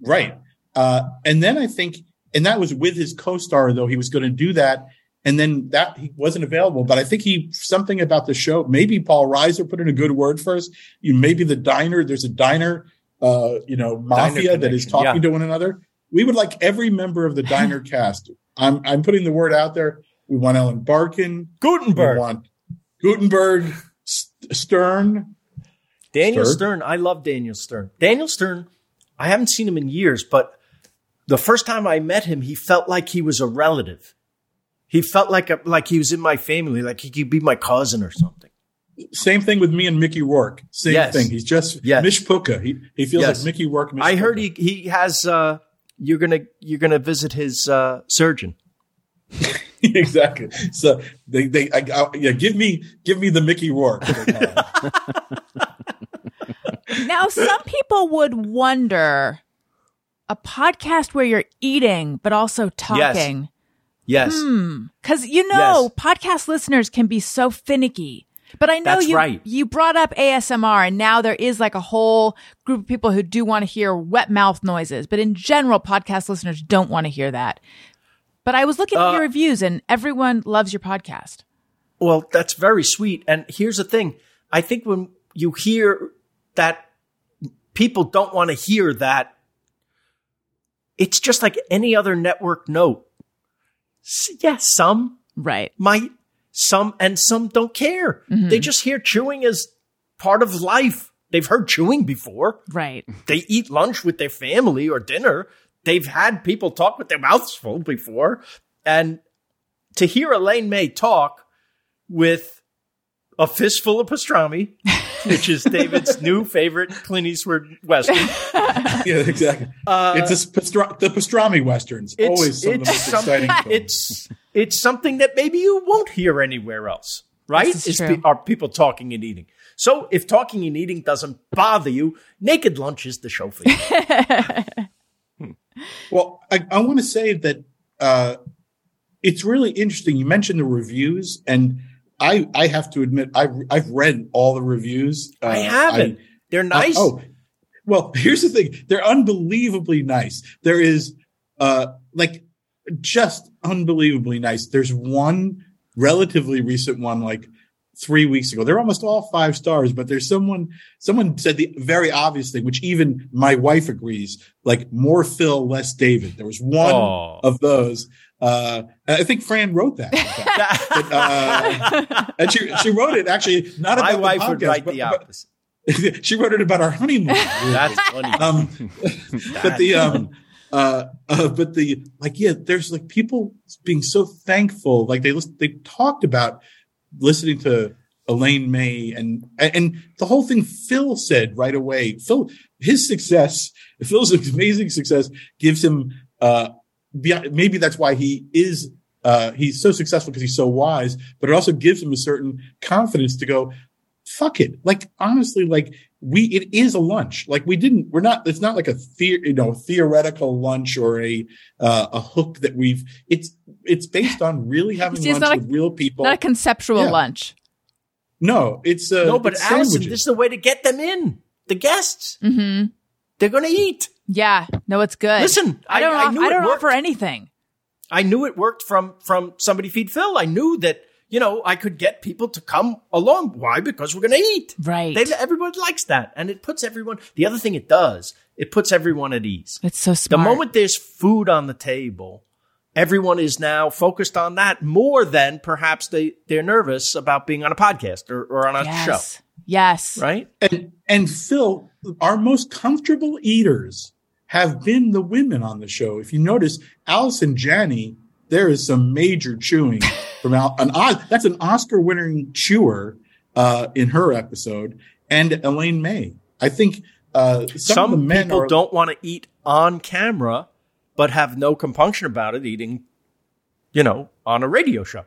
Right. Uh, and then I think, and that was with his co-star, though he was going to do that. And then that he wasn't available, but I think he something about the show. Maybe Paul Reiser put in a good word for us. You maybe the diner. There's a diner, uh, you know, mafia that is talking yeah. to one another. We would like every member of the diner cast. I'm I'm putting the word out there. We want Ellen Barkin. Guttenberg. We want Guttenberg, Stern. Daniel Stern? Stern. I love Daniel Stern. Daniel Stern, I haven't seen him in years, but the first time I met him, he felt like he was a relative. He felt like a, like he was in my family, like he could be my cousin or something. Same thing with me and Mickey Rourke. Same Yes. thing. He's just Yes. Mishpuka. He he feels Yes. like Mickey Rourke. I heard he he has uh you're gonna you're gonna visit his uh surgeon. exactly. So they they I, I, yeah give me give me the Mickey Rourke. Now, some people would wonder a podcast where you're eating but also talking. Yes. Hmm. Because you know, Yes. podcast listeners can be so finicky. But I know That's you right. you brought up ASMR and now there is like a whole group of people who do want to hear wet mouth noises. But in general, podcast listeners don't want to hear that. But I was looking at Uh, your reviews and everyone loves your podcast. Well, that's very sweet. And here's the thing. I think when you hear that people don't want to hear that, it's just like any other network note. S- Yeah, some Right. might, some, and some don't care. They just hear chewing as part of life. They've heard chewing before. Right. They eat lunch with their family or dinner. They've had people talk with their mouths full before. And to hear Elaine May talk with a fistful of pastrami, which is David's new favorite Clint Eastwood Western. yeah, exactly. Uh, it's a pastra- the pastrami westerns. It's, Always some of the it's most something, exciting. it's, it's something that maybe you won't hear anywhere else, right? Is Is true. pe- are people talking and eating. So if talking and eating doesn't bother you, Naked Lunch is the show for you. Well, I, I want to say that uh, it's really interesting. You mentioned the reviews, and I I have to admit I've I've read all the reviews. Uh, I haven't. They're Uh, nice. oh, well, here's the thing. They're unbelievably nice. There is, uh, like, just unbelievably nice. There's one relatively recent one, like three weeks ago. They're almost all five stars, but there's someone, someone said the very obvious thing, which even my wife agrees, like more Phil, less David. There was one Aw. of those. Uh, I think Fran wrote that. But, uh, and she, she wrote it actually not My about the wife would write but- the but- opposite. she wrote it about our honeymoon. That's funny. um, but the um, uh, uh, but the like, yeah, there's like people being so thankful. Like they listen, they talked about listening to Elaine May and and the whole thing. Phil said right away. Phil, his success, Phil's amazing success gives him. Uh, maybe that's why he is. Uh, he's so successful because he's so wise, but it also gives him a certain confidence to go, fuck it. Like honestly, like we it is a lunch. Like we didn't. We're not. It's not like a the, you know theoretical lunch or a uh, a hook that we've. It's it's based on really having See, it's lunch not a- with real people. Not a conceptual Yeah. lunch. no, it's uh, no, but it's Allison, sandwiches. this is the way to get them in. The guests, Mm-hmm. they're going to eat. Yeah. No, it's good. Listen, I don't. I- I off- knew I it don't worked. offer anything. I knew it worked from from somebody feed Phil. I knew that you know I could get people to come along. Why? Because we're going to eat. Right. They, everyone likes that, and it puts everyone. The other thing it does, it puts everyone at ease. It's so smart. The moment there's food on the table, everyone is now focused on that more than perhaps they they're nervous about being on a podcast or, or on a yes. show, Yes. right? and and Phil, our most comfortable eaters have been the women on the show. If you notice, Allison Janney, there is some major chewing from Al, an Os- that's an Oscar-winning chewer uh, in her episode, and Elaine May. I think uh, some, Some, of the men people are, don't want to eat on camera, but have no compunction about it eating, you know, on a radio show.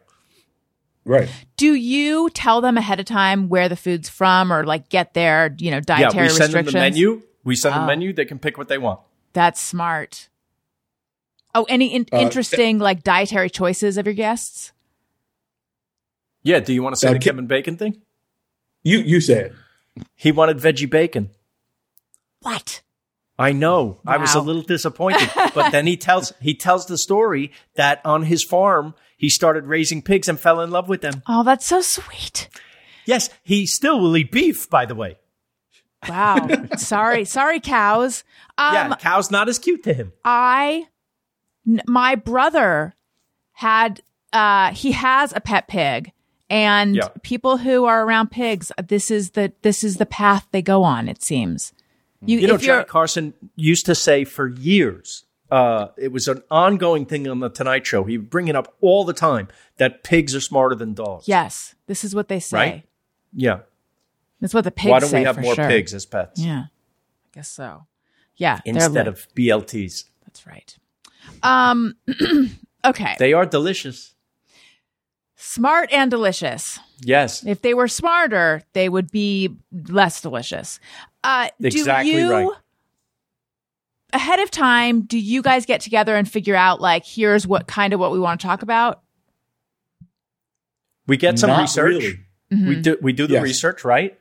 right. Do you tell them ahead of time where the food's from, or like get their you know dietary Yeah, dietary we send them restrictions? the menu. We send them Oh. the menu. They can pick what they want. That's smart. Oh, any in- Uh, interesting like dietary choices of your guests? Yeah. Do you want to say Uh, the Ki- Kevin Bacon thing? You you say it. He wanted veggie bacon. What? I know. I was a little disappointed, but then he tells he tells the story that on his farm he started raising pigs and fell in love with them. Oh, that's so sweet. Yes, he still will eat beef. By the way, Wow. sorry, sorry, cows. Um, yeah, cow's not as cute to him. I, n- my brother had, uh, he has a pet pig, and Yeah. people who are around pigs, this is the this is the path they go on. It seems. You, You know, you're, Carson used to say for years. Uh, it was an ongoing thing on the Tonight Show. He would bring it up all the time that pigs are smarter than dogs. yes, this is what they say. Right? Yeah. That's what the pigs Why don't we have more sure. pigs as pets Yeah, I guess so. Yeah, instead of BLTs? that's right. Um, okay, They are delicious. smart and delicious. Yes. If they were smarter, they would be less delicious. Uh, Exactly do you, right. Ahead of time, do you guys get together and figure out like here's what kind of what we want to talk about? We get some Not research. really. Mm-hmm. We do we do the Yes. research, right?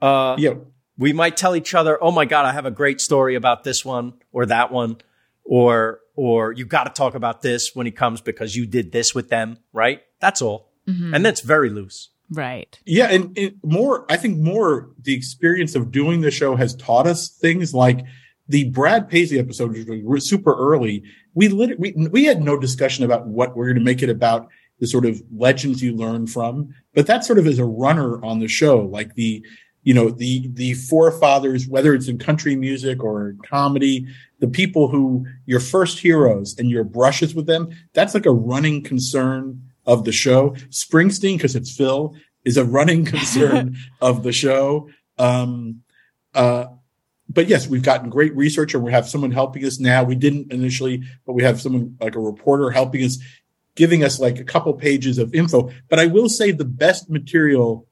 Uh, Yeah. we might tell each other, "Oh my god, I have a great story about this one or that one," or or you got to talk about this when he comes because you did this with them, right? That's all, Mm-hmm. and that's very loose. Right. Yeah, and, more, I think more the experience of doing the show has taught us things like the Brad Paisley episode, which was super early. We lit, we we had no discussion about what we're going to make it about. The sort of legends you learn from, but that sort of is a runner on the show, like the you know the the forefathers, whether it's in country music or comedy, the people who your first heroes and your brushes with them. That's like a running concern of the show. Springsteen, because it's Phil, is a running concern of the show. Um, uh, but yes, we've gotten great research, and we have someone helping us now. We didn't initially, but we have someone like a reporter helping us, giving us like a couple pages of info. But I will say the best material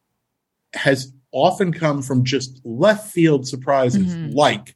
has often come from just left field surprises, Mhm. like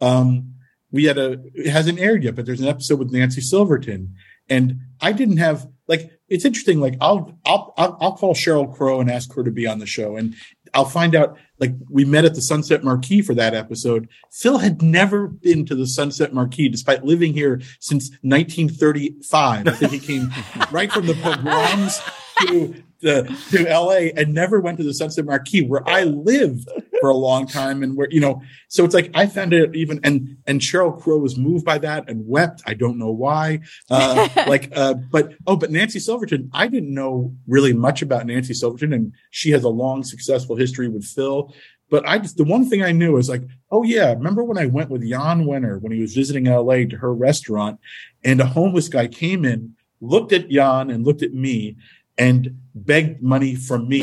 um, we had a it hasn't aired yet, but there's an episode with Nancy Silverton, and I didn't have like it's interesting. Like I'll I'll I'll, I'll call Sheryl Crow and ask her to be on the show, and I'll find out. Like we met at the Sunset Marquis for that episode. Phil had never been to the Sunset Marquis, despite living here since 1935. I think he came right from the pogroms to the to LA and never went to the Sunset Marquis where I lived for a long time and where you know so it's like I found it even and and Sheryl Crow was moved by that and wept. I don't know why. Uh like uh but oh but Nancy Silverton I didn't know really much about Nancy Silverton and she has a long successful history with Phil. But I just the one thing I knew is like oh yeah remember when I went with Jan Wenner when he was visiting LA to her restaurant and a homeless guy came in looked at Jan and looked at me and begged money from me.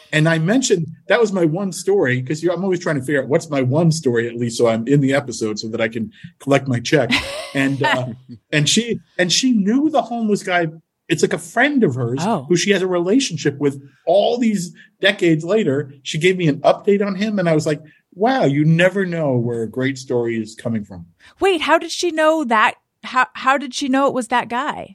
and I mentioned that was my one story because I'm always trying to figure out what's my one story at least, so I'm in the episode so that I can collect my check. And uh, and she and she knew the homeless guy it's like a friend of hers Oh. who she has a relationship with all these decades later. She gave me an update on him, and I was like, "Wow, you never know where a great story is coming from." Wait, how did she know that? How how did she know it was that guy?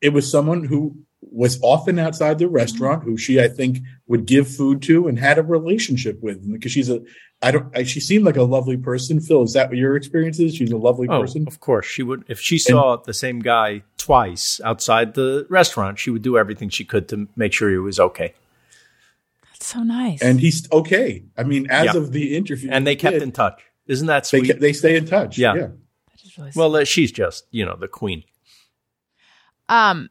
It was someone who was often outside the restaurant, who she I think would give food to and had a relationship with, because she's a I don't I, she seemed like a lovely person. Phil, is that what your experience is? She's a lovely Oh, person. of course she would. If she saw the same guy twice outside the restaurant, she would do everything she could to make sure he was okay. That's so nice. and he's okay. I mean, as Yeah. of the interview, And they kept did, in touch. Isn't that They sweet? kept, they stay in touch. Yeah. yeah. Really well, uh, she's just you know the queen. Um,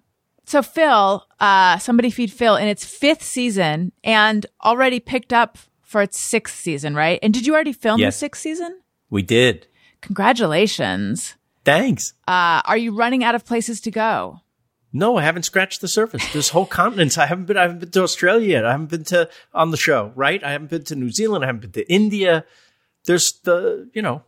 so Phil, uh, somebody feed Phil in its fifth season and already picked up for its sixth season, right? And did you already film Yes. the sixth season? We did. Congratulations. Thanks. Uh, are you running out of places to go? No, I haven't scratched the surface. There's whole continents. I haven't been. I haven't been to Australia yet. I haven't been to on the show. Right. I haven't been to New Zealand. I haven't been to India. There's the you know.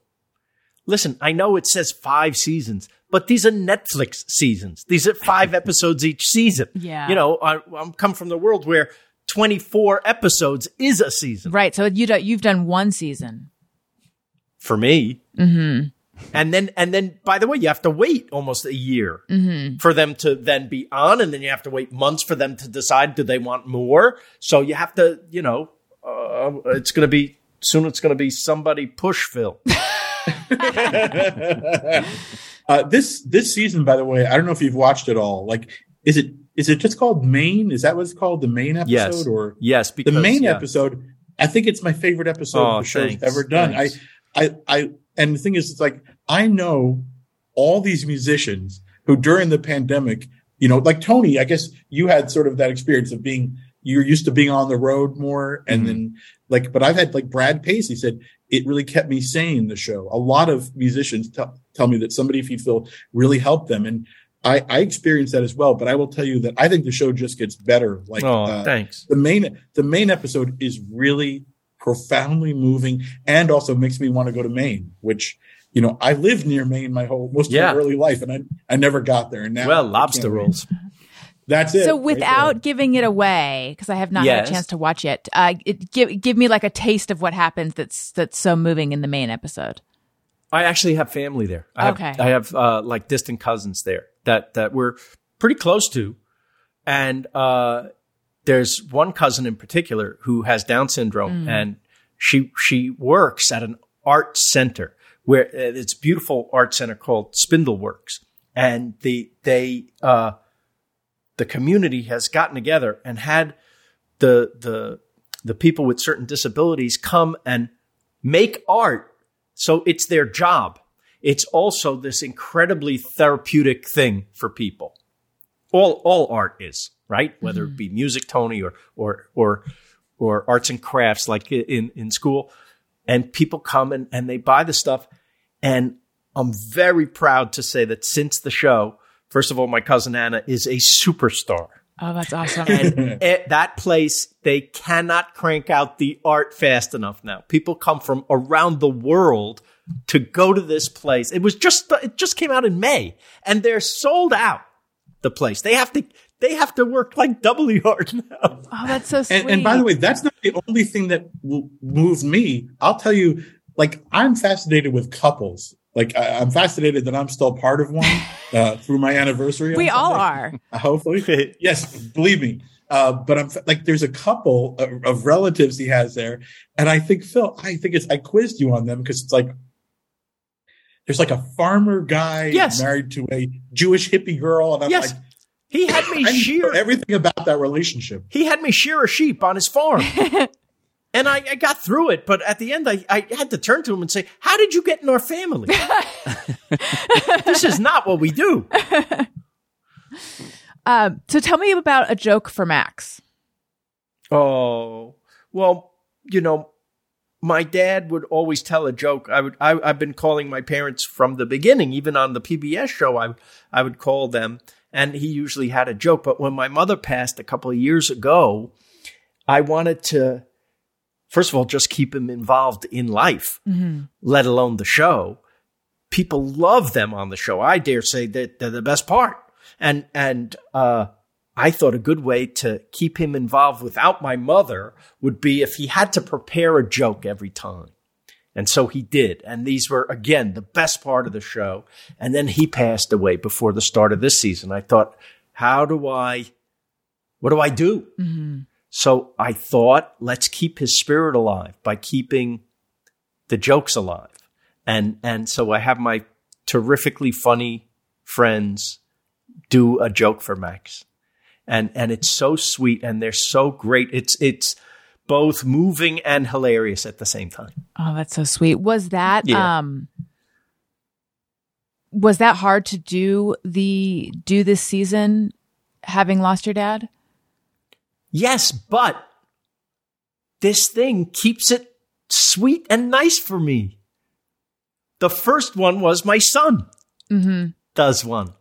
Listen, I know it says five seasons, but these are Netflix seasons. These are five episodes each season. Yeah. You know, I, I'm come from the world where 24 episodes is a season Right. So you do, you've done one season. for me. Mm-hmm. And then, and then, by the way, you have to wait almost a year for them to then be on, and then you have to wait months for them to decide do they want more. So you have to, you know, uh, it's going to be soon. It's going to be somebody push Phil. Uh, this this season, by the way, I don't know if you've watched it all. Like, is it is it just called Maine? Is that what it's called? The Maine episode, Yes, or yes, because the Maine yeah. episode? I think it's my favorite episode Oh, the show's thanks, ever done. thanks. I, I, I, and the thing is, it's like I know all these musicians who during the pandemic, you know, like Tony. I guess you had sort of that experience of being you're used to being on the road more, and Mhm. then like, but I've had like Brad Paisley said it really kept me sane. The show. A lot of musicians tell tell me that somebody, if you feel, really helped them, and I, I experienced that as well. But I will tell you that I think the show just gets better. Like, Oh, uh, thanks. the Maine the Maine episode is really profoundly moving and also makes me want to go to Maine, which you know I lived near Maine my whole most Yeah. of my early life, and I I never got there. And now Well, lobster rolls. That's it. So without there. giving it away, because I have not Yes. had a chance to watch it, uh, it, give give me like a taste of what happens that's that's so moving in the Maine episode. I actually have family there. I have, Okay. I have uh, like distant cousins there that that we're pretty close to, and uh, there's one cousin in particular who has Down syndrome, and she she works at an art center where uh, it's a beautiful art center called Spindleworks, and the they uh, the community has gotten together and had the the the people with certain disabilities come and make art so it's their job. It's also this incredibly therapeutic thing for people. All all art is, right? Whether it mm-hmm. be music, Tony, or or or or arts and crafts like in in school. And people come and, and they buy the stuff. And I'm very proud to say that since the show, first of all, my cousin Anna is a superstar. Oh, that's awesome. And at that place, they cannot crank out the art fast enough now. People come from around the world to go to this place. It was just it just came out in May, and they're sold out. The place they have to they have to work like doubly hard now. oh, that's so sweet. And, and by the way, that's not the only thing that w- moved me. I'll tell you, like I'm fascinated with couples. Like I, I'm fascinated that I'm still part of one uh, through my anniversary. we all are. Uh, hopefully yes believe me uh, but i'm like there's a couple of, of relatives he has there and i think phil i think it's i quizzed you on them because it's like there's like a farmer guy Yes. married to a jewish hippie girl and i'm Yes, like he had me I shear everything about that relationship he had me shear a sheep on his farm. And I, I got through it, but at the end, I, I had to turn to him and say, How did you get in our family? this is not what we do. Um, so tell me about a joke for Max. Oh, well, you know, my dad would always tell a joke. I would, I, I've been calling my parents from the beginning, even on the PBS show, I, I would call them and he usually had a joke. But when my mother passed a couple of years ago, I wanted to, first of all, just keep him involved in life, let alone the show. People love them on the show. I dare say that they're the best part. And and uh, I thought a good way to keep him involved without my mother would be if he had to prepare a joke every time. And so he did. And these were, again, the best part of the show. And then he passed away before the start of this season. I thought, how do I, what do I do? So I thought, let's keep his spirit alive by keeping the jokes alive. And, and so I have my terrifically funny friends do a joke for Max. And, and it's so sweet and they're so great. It's, it's both moving and hilarious at the same time. Oh, that's so sweet. Was that Yeah. um was that hard to do the do this season having lost your dad? Yes, but this thing keeps it sweet and nice for me. The first one was my son does one,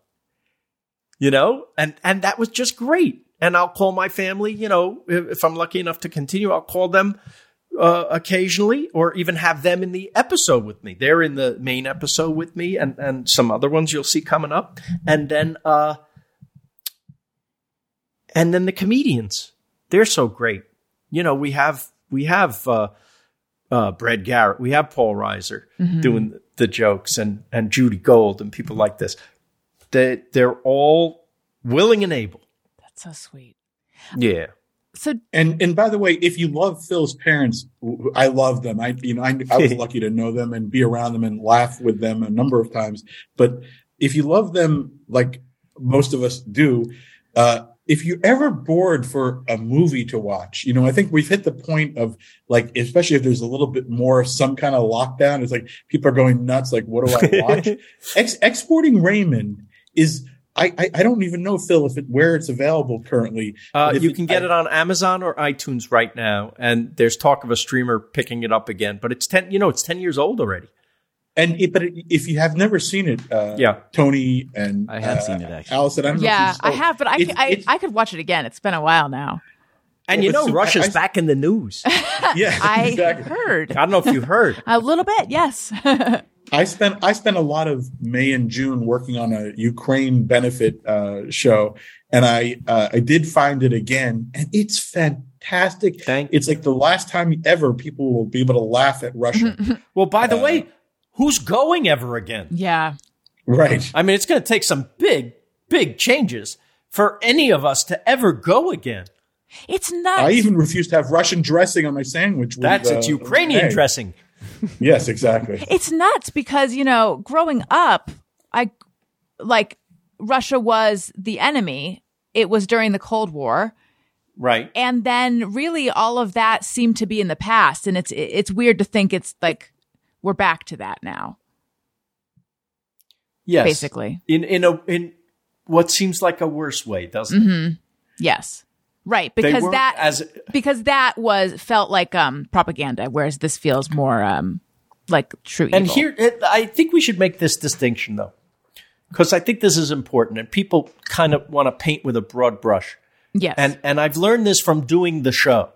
you know, and and that was just great. And I'll call my family, you know, if, if I'm lucky enough to continue, I'll call them uh, occasionally, or even have them in the episode with me. They're in the Maine episode with me, and and some other ones you'll see coming up, and then uh, and then the comedians they're so great you know we have we have uh uh Brad Garrett we have Paul Reiser doing the jokes and and Judy Gold and people like this they they're all willing and able That's so sweet. yeah So And and by the way, if you love Phil's parents, I love them. I you know I, I was lucky to know them and be around them and laugh with them a number of times. But if you love them like most of us do, uh, if you're ever bored for a movie to watch, you know I think we've hit the point of like, especially if there's a little bit more of some kind of lockdown. It's like people are going nuts. Like, what do I watch? Ex- exporting Raymond is. I, I, I don't even know Phil if it where it's available currently. uh, you can get I- it on Amazon or iTunes right now and there's talk of a streamer picking it up again but it's 10 you know it's 10 years old already And it, but it, if you have never seen it, uh, Yeah. Tony and I have uh, seen it, actually. Allison, I don't know. if yeah, you've- I have, but I, It's- I it's- I could watch it again. It's been a while now. and you know so- Russia's I- I- back in the news I yeah, I exactly. heard I don't know if you heard a little bit. Yes. I spent I spent a lot of May and June working on a Ukraine benefit uh, show, and I uh, I did find it again, and it's fantastic. Thank- it's like the last time ever people will be able to laugh at Russia. well by the Uh, way who's going ever again yeah. right. I mean, it's going to take some big, big changes for any of us to ever go again. It's nuts. I even refuse to have Russian dressing on my sandwich. with, That's uh, it's Ukrainian egg. dressing. Yes, exactly. it's nuts because you know growing up i like russia was the enemy it was during the cold war Right. and then really all of that seemed to be in the past and it's it's weird to think it's like we're back to that now Yes. basically In in a in what seems like a worse way, doesn't it? yes right because that as because that was felt like um propaganda whereas this feels more um like true and evil. here I think we should make this distinction though. Because I think this is important and people kind of want to paint with a broad brush. yes And and I've learned this from doing the show.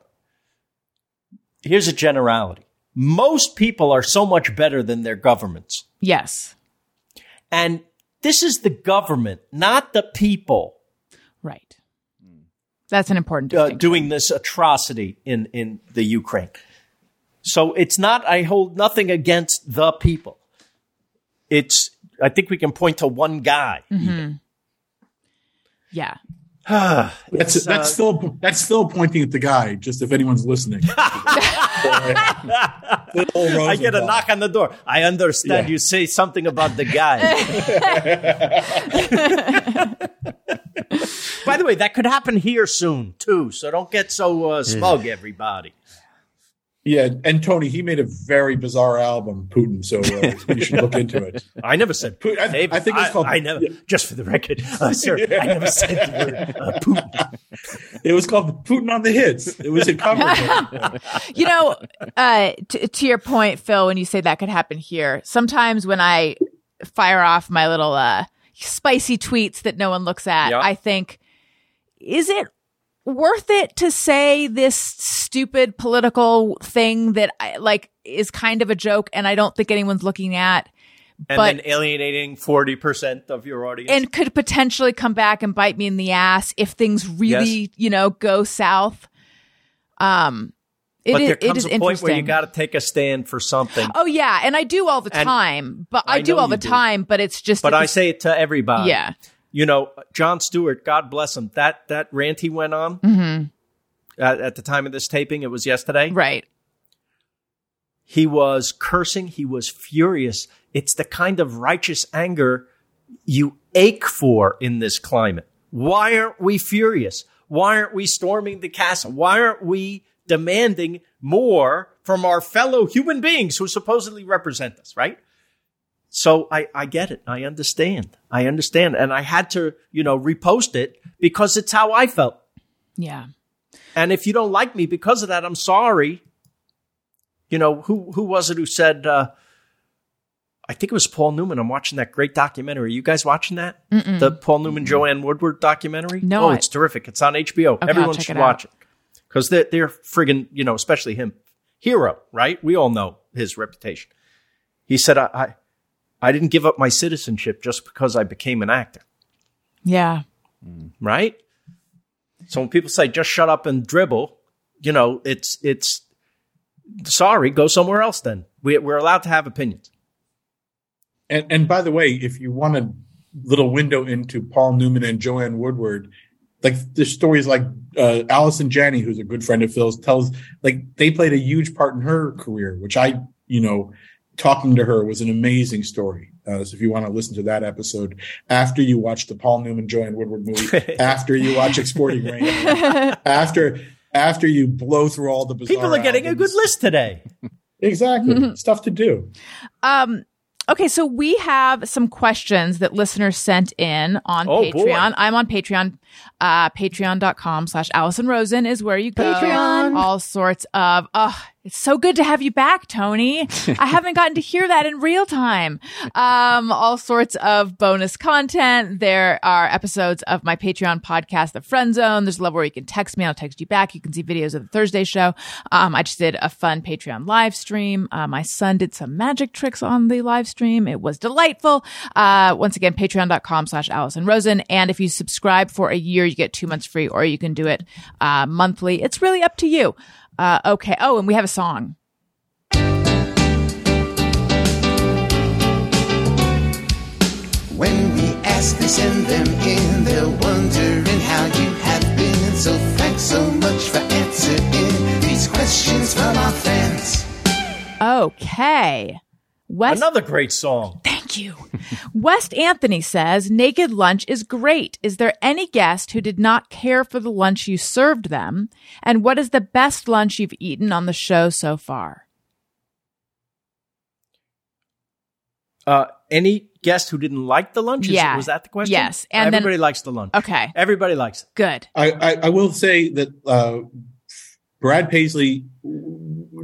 Here's a generality. Most people are so much better than their governments. yes And this is the government, not the people, right that's an important uh, distinction. doing this atrocity in, in the Ukraine. So it's not, I hold nothing against the people. It's, I think we can point to one guy. yeah That's It's, that's uh, Phil. That's Phil pointing at the guy. Just if anyone's listening. Phil I get a Rosenthal. knock on the door. I understand Yeah. you say something about the guy. By the way, that could happen here soon too. So don't get so uh, smug, everybody. Yeah, and Tony, he made a very bizarre album, Putin. So uh, you should look into it. I never said Putin- I- I think it's called- I, never. yeah. Just for the record, uh, sir, I never said the word uh, Putin. It was called Putin on the Hits. It was a cover. you know, uh, t- to your point, Phil, when you say that could happen here, sometimes when I fire off my little uh, spicy tweets that no one looks at, Yeah. I think, is it worth it to say this stupid political thing that I, like is kind of a joke and I don't think anyone's looking at? And but then alienating 40% of your audience. and could potentially come back and bite me in the ass if things really, you know, go south. Um, it but is- there comes is a point where you got to take a stand for something. oh yeah, and I do all the And time, but I, I do all the do. time. But it's just, but I say it to everybody. yeah, You know, Jon Stewart, God bless him. That that rant he went on Mhm. at, at the time of this taping, it was yesterday. right. He was cursing. He was furious. It's the kind of righteous anger you ache for in this climate. Why aren't we furious? Why aren't we storming the castle? Why aren't we demanding more from our fellow human beings who supposedly represent us, right? So I, I get it. I understand. I understand. And I had to, you know, repost it because it's how I felt. Yeah. And if you don't like me because of that, I'm sorry. You know, who who was it who said uh I think it was Paul Newman. I'm watching that great documentary. Are you guys watching that? The Paul Newman Joanne Woodward documentary? No, Oh, it's terrific. It's on HBO. I'll Everyone should it watch it. Because they're, they're friggin', you know, especially him, hero, right? We all know his reputation. He said, I, I, I didn't give up my citizenship just because I became an actor Yeah. Mm. right? So when people say just shut up and dribble, you know, it's it's sorry, go somewhere else. Then we, we're allowed to have opinions. And and by the way, if you want a little window into Paul Newman and Joanne Woodward, like the stories like uh, Allison Janney, who's a good friend of Phil's, tells like they played a huge part in her career, which I, you know, talking to her was an amazing story. Uh, so if you want to listen to that episode after you watch the Paul Newman Joanne Woodward movie, after you watch Exporting Rain, after after you blow through all the bizarre People are getting a good list today. Exactly, stuff to do. Um, okay, so we have some questions that listeners sent in on Oh, boy. Patreon. I'm on Patreon. Uh, Patreon.com slash Allison Rosen is where you go. Patreon. All sorts of, oh, it's so good to have you back, Tony. I haven't gotten to hear that in real time. Um, all sorts of bonus content. There are episodes of my Patreon podcast, The Friend Zone. There's a level where you can text me. I'll text you back. You can see videos of the Thursday show. Um, I just did a fun Patreon live stream. Uh, my son did some magic tricks on the live stream. It was delightful. Uh, once again, patreon.com slash Allison Rosen. And if you subscribe for a year, you get two months free, or you can do it, uh, monthly. It's really up to you. Uh, okay. Oh, and we have a song. When we ask, send them in. They're wondering how you have been. So thanks so much for answering these questions from our fans. Okay. West Another great song. Thank you. West Anthony says naked lunch is great. Is there any guest who did not care for the lunch you served them? And what is the best lunch you've eaten on the show so far? Uh, any guest who didn't like the lunch? Yeah. Was that the question? Yes, and then- everybody likes the lunch. Okay. Everybody likes it. Good. I, I, I will say that uh, Brad Paisley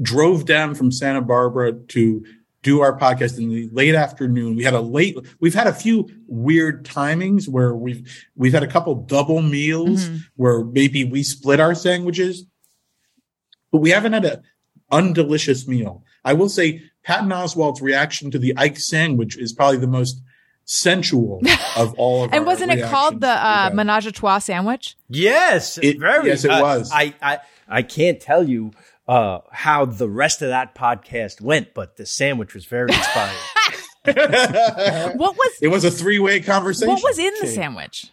drove down from Santa Barbara to do our podcast in the late afternoon. We had a late. We've had a few weird timings where we've we've had a couple double meals Mhm. where maybe we split our sandwiches, but we haven't had a undelicious meal. I will say Patton Oswalt's reaction to the Ike sandwich is probably the most sensual of all of And our wasn't it called the uh, menage a trois sandwich? Yes, It- very. yes, it uh, was. I, I, I can't tell you uh, how the rest of that podcast went, but the sandwich was very inspiring. What was It was a three-way conversation. what was in the sandwich?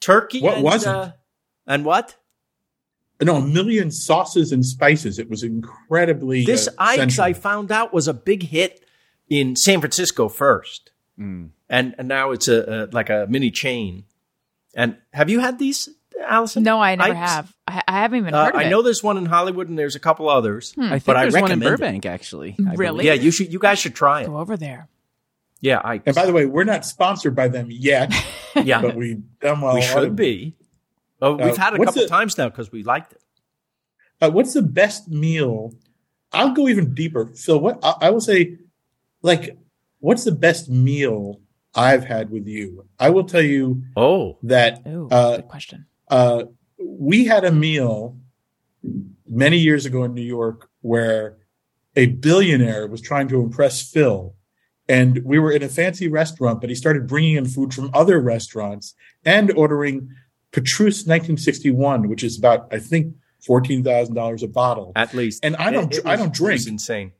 Turkey. What and, wasn't? Uh, and what? No, a million sauces and spices. It was incredibly. This uh, Ike's sensual. I found out was a big hit in San Francisco first, and and now it's a, a like a mini chain. And have you had these, Allison? No, I never Ike's? have. I, I haven't even Uh, heard of it. I know there's one in Hollywood, and there's a couple others. I think but I there's one in recommend it. Burbank, actually. I Really? believe. Yeah, you should. You guys should try it. Go over there. Yeah, I. And by the way, we're not sponsored by them yet, Yeah, but we done well. we should be. Oh, we've Uh, had a couple the- times now because we liked it. Uh, what's the best meal? I'll go even deeper, Phil. What I, I will say, like, what's the best meal I've had with you? I will tell you Oh, that Oh, Uh, good question. Uh, we had a meal many years ago in New York where a billionaire was trying to impress Phil and we were in a fancy restaurant, but he started bringing in food from other restaurants and ordering Petrus 1961, which is about I think fourteen thousand dollars a bottle. At least. And I don't- I don't drink. It insane.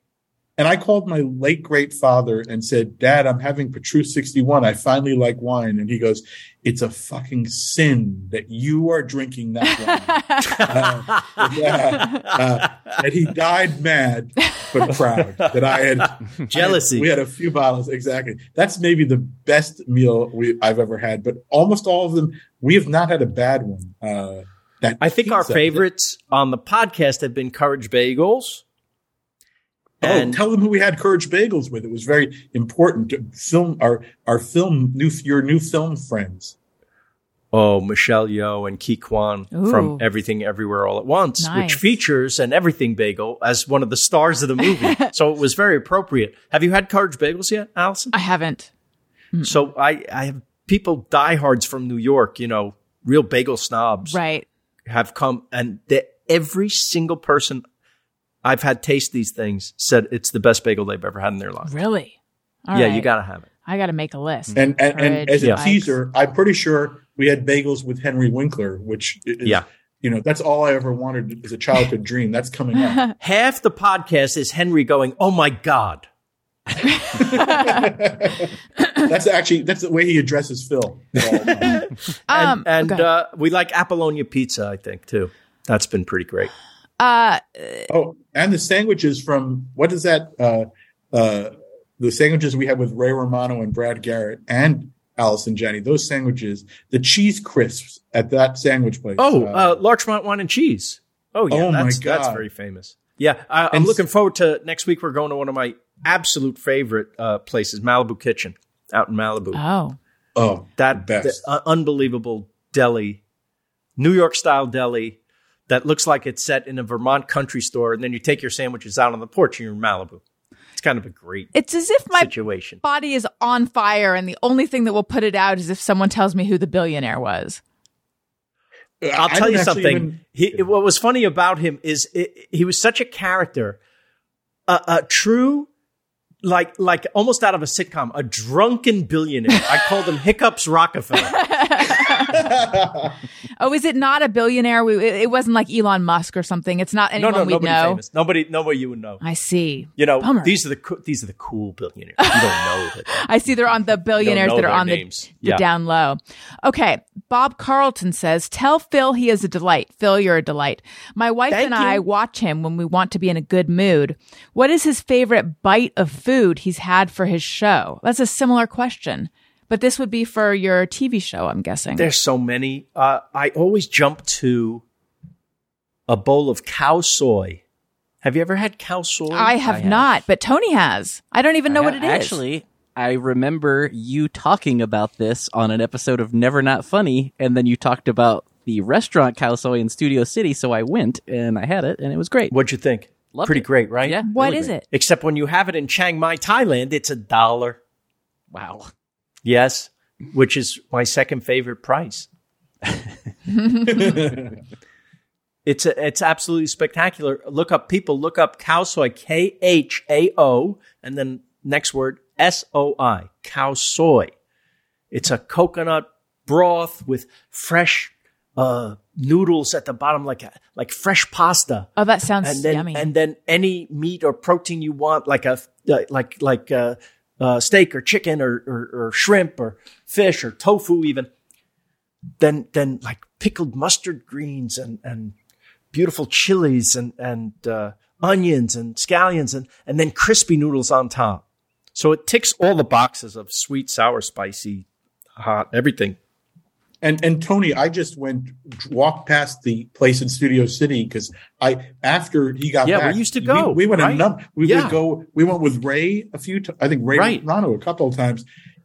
And I called my late great father and said, Dad, I'm having Petrus 61. I finally like wine. And he goes, It's a fucking sin that you are drinking that wine. Uh, yeah. Uh, and he died mad, but proud that I had Jealousy. We had a few bottles. Exactly. That's maybe the best meal we, I've ever had, but almost all of them, we have not had a bad one. Uh, that I think our favorites on the podcast have been Courage Bagels. Oh, And tell them who we had Courage Bagels with. It was very important to film our our film new your new film friends. oh, Michelle Yeoh and Ki Kwan Ooh. from Everything Everywhere All at Once, Nice. which features an Everything Bagel as one of the stars of the movie. so it was very appropriate. Have you had Courage Bagels yet, Allison? I haven't. Hmm. So I, I have people diehards from New York, you know, real bagel snobs Right. have come and they, every single person I've had taste these things said it's the best bagel they've ever had in their life. Really? All yeah, right. you got to have it. I got to make a list. And and, and as a Yeah. teaser, I'm pretty sure we had bagels with Henry Winkler, which is, Yeah. you know, that's all I ever wanted as a childhood dream. That's coming up. Half the podcast is Henry going, "Oh my god." that's actually that's the way he addresses Phil. And, Um, and okay. uh, we like Apollonia pizza, I think, too. That's been pretty great. Uh, oh, and the sandwiches from what is that? Uh, uh, the sandwiches we had with Ray Romano and Brad Garrett and Allison Janney. Those sandwiches, the cheese crisps at that sandwich place. Oh, uh, Larchmont wine and cheese. Oh yeah, Oh, my that's, that's very famous. Yeah, I, I'm And- looking forward to next week. We're going to one of my absolute favorite uh, places, Malibu Kitchen, out in Malibu. oh, oh, that the best. the, uh, unbelievable deli, New York style deli that looks like it's set in a Vermont country store, and then you take your sandwiches out on the porch and you're in Malibu. It's kind of a great it's as if my situation. body is on fire, and the only thing that will put it out is if someone tells me who the billionaire was. I'll I tell you something. even- he, what was funny about him is it, he was such a character, a, a true, like like almost out of a sitcom, a drunken billionaire. I called him Hiccups Rockefeller. Oh, is it not a billionaire? We, it it wasn't like Elon Musk or something. It's not no, anyone no, we nobody know. famous. Nobody, nobody you would know. I see. You know, Bummer. these are the co- these are the cool billionaires. You don't know that. I see they're on the billionaires that are on the, names. the Yeah. down low. Okay. Bob Carlton says, tell Phil he is a delight. Phil, you're a delight. My wife Thank and I watch him when we want to be in a good mood. What is his favorite bite of food he's had for his show? That's a similar question, but this would be for your TV show, I'm guessing. There's so many. Uh, I always jump to a bowl of khao soi. Have you ever had khao soi? I have have. not, but Tony has. I don't even know what it is. Actually, I remember you talking about this on an episode of Never Not Funny, and then you talked about the restaurant Khao Soi in Studio City, so I went and I had it, and it was great. What'd you think? Loved Pretty it. great, right? Yeah. What really is great. it? Except when you have it in Chiang Mai, Thailand, it's a dollar. Wow. Yes, which is my second favorite price. it's a, it's absolutely spectacular. Look up people. Look up khao soi. K H A O, and then next word S O I. Khao soi. It's a coconut broth with fresh uh, noodles at the bottom, like a, like fresh pasta Oh, that sounds and then yummy. and then any meat or protein you want, like a like like uh, uh, steak or chicken or, or or shrimp or fish or tofu even. Then then like pickled mustard greens and and beautiful chilies and and uh, onions and scallions and and then crispy noodles on top. So it ticks all the boxes of sweet, sour, spicy, hot, everything. And and Tony, I just went walked past the place in Studio City because I after he got Yeah, we used to go, We, we went a right? num- we Yeah. would go. We went with Ray a few. T- I I think Ray Right. Rano a couple of times.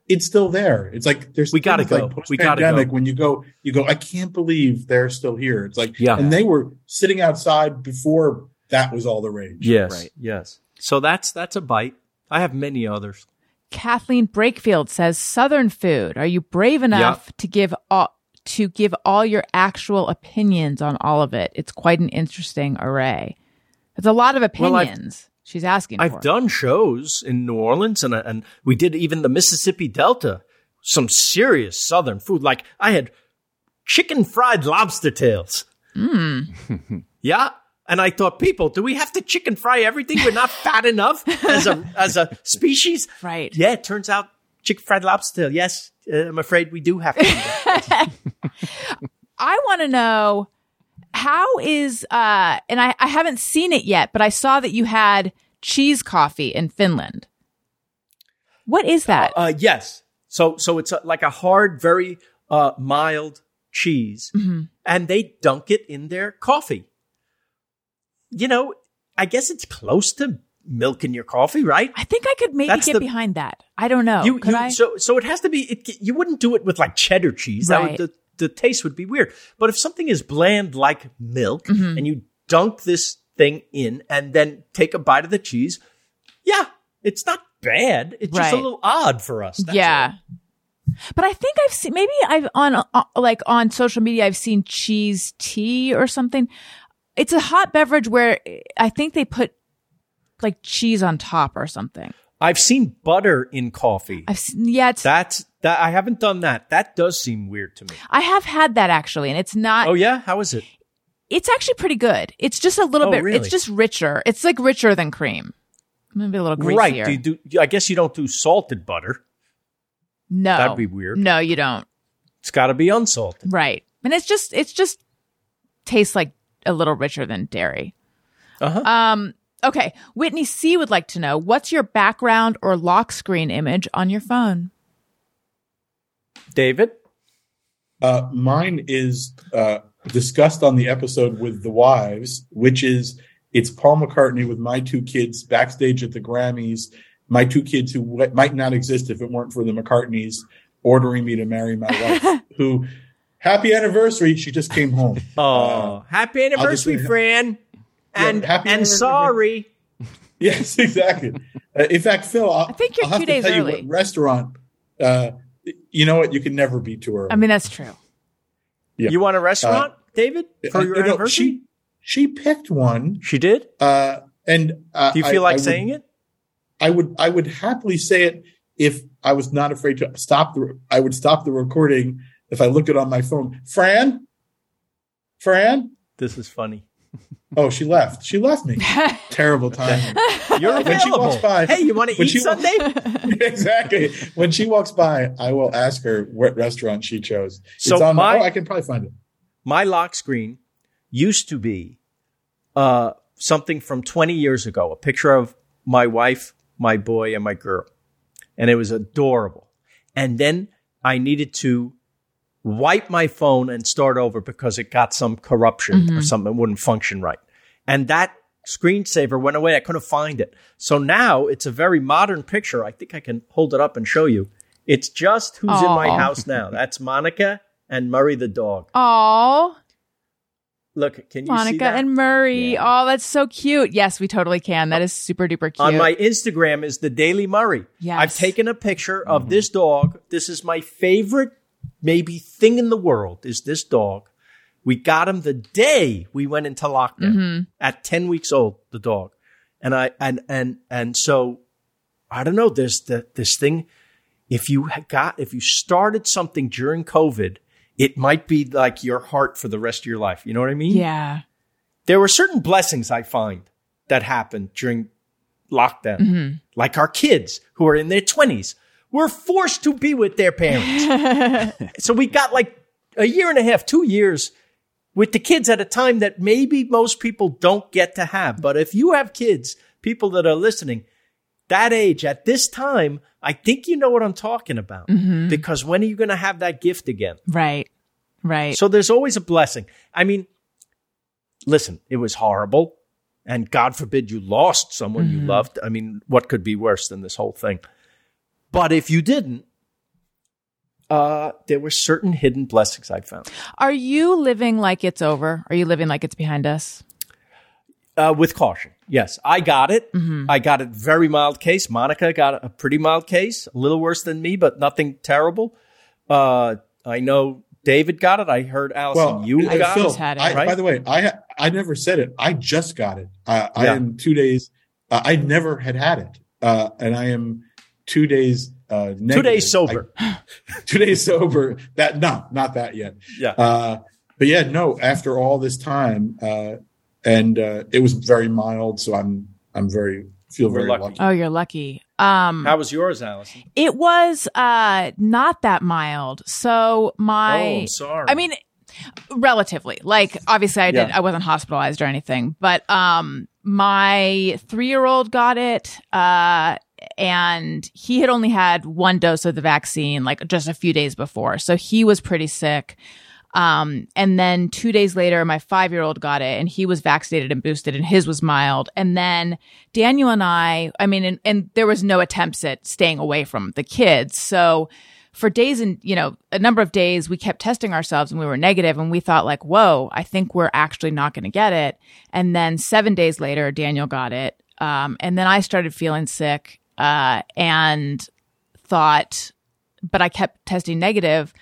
It's still there. It's like there's We gotta go. Like We gotta go. When you go, you go. I can't believe they're still here. It's like Yeah. and they were sitting outside before that was all the rage. Yes, Right. yes. So that's that's a bite. I have many others. Kathleen Brakefield says Southern food. Are you brave enough to give all to give all your actual opinions on all of it? It's quite an interesting array. It's a lot of Well, opinions. she's asking. I've done shows in New Orleans, and and we did even the Mississippi Delta. Some serious Southern food, like I had chicken fried lobster tails. Hmm. yeah, and I thought, people, do we have to chicken fry everything? We're not fat enough as a as a species, Right. Yeah, it turns out chicken fried lobster. Yes, uh, I'm afraid we do have to. Do. I want to know how is uh and I, I haven't seen it yet, but I saw that you had cheese coffee in Finland. What is that? Uh, yes. So so it's a, like a hard, very uh, mild cheese, and they dunk it in their coffee. You know, I guess it's close to milk in your coffee, right? I think I could maybe That's get the- behind that. I don't know. you, you so so it has to be. It, you wouldn't do it with like cheddar cheese. That Right. would, the the taste would be weird. But if something is bland like milk, Mm-hmm. and you dunk this thing in, and then take a bite of the cheese, yeah, it's not bad. It's just a little odd for us. that's yeah. all. But I think I've seen maybe I've on uh, like on social media I've seen cheese tea or something. It's a hot beverage where I think they put like cheese on top or something. I've seen butter in coffee. I've seen, yeah, it's, That's that. I haven't done that. That does seem weird to me. I have had that actually, and it's not. Oh yeah, how is it? It's actually pretty good. It's just a little Oh, bit. really? It's just richer. It's like richer than cream. Maybe a little greasier. Right? Do you do? I guess you don't do salted butter. no, That'd be weird. No, you don't. It's got to be unsalted. Right, and it's just it's just tastes like a little richer than dairy. Uh-huh. Um. Okay, Whitney C would like to know what's your background or lock screen image on your phone. David. Uh, mine is uh, discussed on the episode with the wives, which is it's Paul McCartney with my two kids backstage at the Grammys. My two kids who w- might not exist if it weren't for the McCartneys ordering me to marry my wife. who, happy anniversary! She just came home. Oh, happy anniversary, just- Fran. Yeah, And happy and sorry. Yes, exactly. Uh, in fact, Phil, I'll, I think you're I'll two days tell you early. restaurant. Uh, you know what? You can never be too early. I mean, that's true. Yeah. You want a restaurant, David, for Uh, your you know, anniversary? she she picked one, She did. uh, and uh, Do you feel I- like I would- saying it? I would I would happily say it if I was not afraid to stop the I would stop the recording if I looked it on my phone. Fran, Fran. This is funny. Oh, she left. She left me. Terrible time. You're When she available. walks by- hey, you want to when eat she wa- Sunday? exactly. When she walks by, I will ask her what restaurant she chose. So it's on my- oh, I can probably find it. my lock screen used to be uh, something from 20 years ago, a picture of my wife, my boy, and my girl. And it was adorable. And then I needed to wipe my phone and start over because it got some corruption or mm-hmm. something wouldn't function right. And that screensaver went away. I couldn't find it. So now it's a very modern picture. I think I can hold it up and show you. It's just who's in my house now. That's Monica and Murray the dog. Oh, Look, can you see Monica and Murray. Yeah. Oh, that's so cute. Yes, we totally can. That is super duper cute. On my Instagram is the Daily Murray. Yes. I've taken a picture of mm-hmm. this dog. This is my favorite, maybe thing in the world. Is this dog? We got him the day we went into lockdown mm-hmm. at ten weeks old. The dog, and I and and and so I don't know. There's the, this thing. If you got if you started something during COVID, it might be like your heart for the rest of your life. You know what I mean? yeah. there were certain blessings I find that happened during lockdown, mm-hmm. like our kids who are in their 20s were forced to be with their parents. so we got like a year and a half, two years with the kids at a time that maybe most people don't get to have. But if you have kids, people that are listening, that age at this time, I think you know what I'm talking about. Mm-hmm. Because when are you going to have that gift again? Right. Right. So there's always a blessing. I mean, listen, it was horrible. And God forbid you lost someone you mm-hmm. loved. I mean, what could be worse than this whole thing? But if you didn't, uh, there were certain hidden blessings I found. Are you living like it's over? Are you living like it's behind us? Uh, with caution. Yes, I got it. I got it very mild case. Monica got a pretty mild case, a little worse than me, but nothing terrible. Uh, I know David got it. I heard Allison, Well, you uh, got Phil, it. had it, I, right? By the way, I I never said it. I just got it. Uh, I Yeah. am two days uh, I never had had it, uh, and I am two days uh, negative. Two days sober. I- two days sober. That no, not that yet. yeah. Uh, but yeah, no. After all this time, uh, and uh, it was very mild, so I'm I'm very feel We're very lucky. lucky. Oh, you're lucky. Um, How was yours, Allison? it was uh not that mild. So my oh, I'm sorry. I mean, relatively. Like, obviously, I did. Yeah. I wasn't hospitalized or anything, but um, my three-year-old got it, uh, and he had only had one dose of the vaccine, like just a few days before, so he was pretty sick. Um, and then two days later, my five-year-old got it, and he was vaccinated and boosted, and his was mild. And then Daniel and I, I mean, and, and there was no attempts at staying away from the kids, so for days and you know a number of days we kept testing ourselves and we were negative and we thought like whoa i think we're actually not going to get it and then seven days later daniel got it um, and then i started feeling sick uh, and thought but i kept testing negative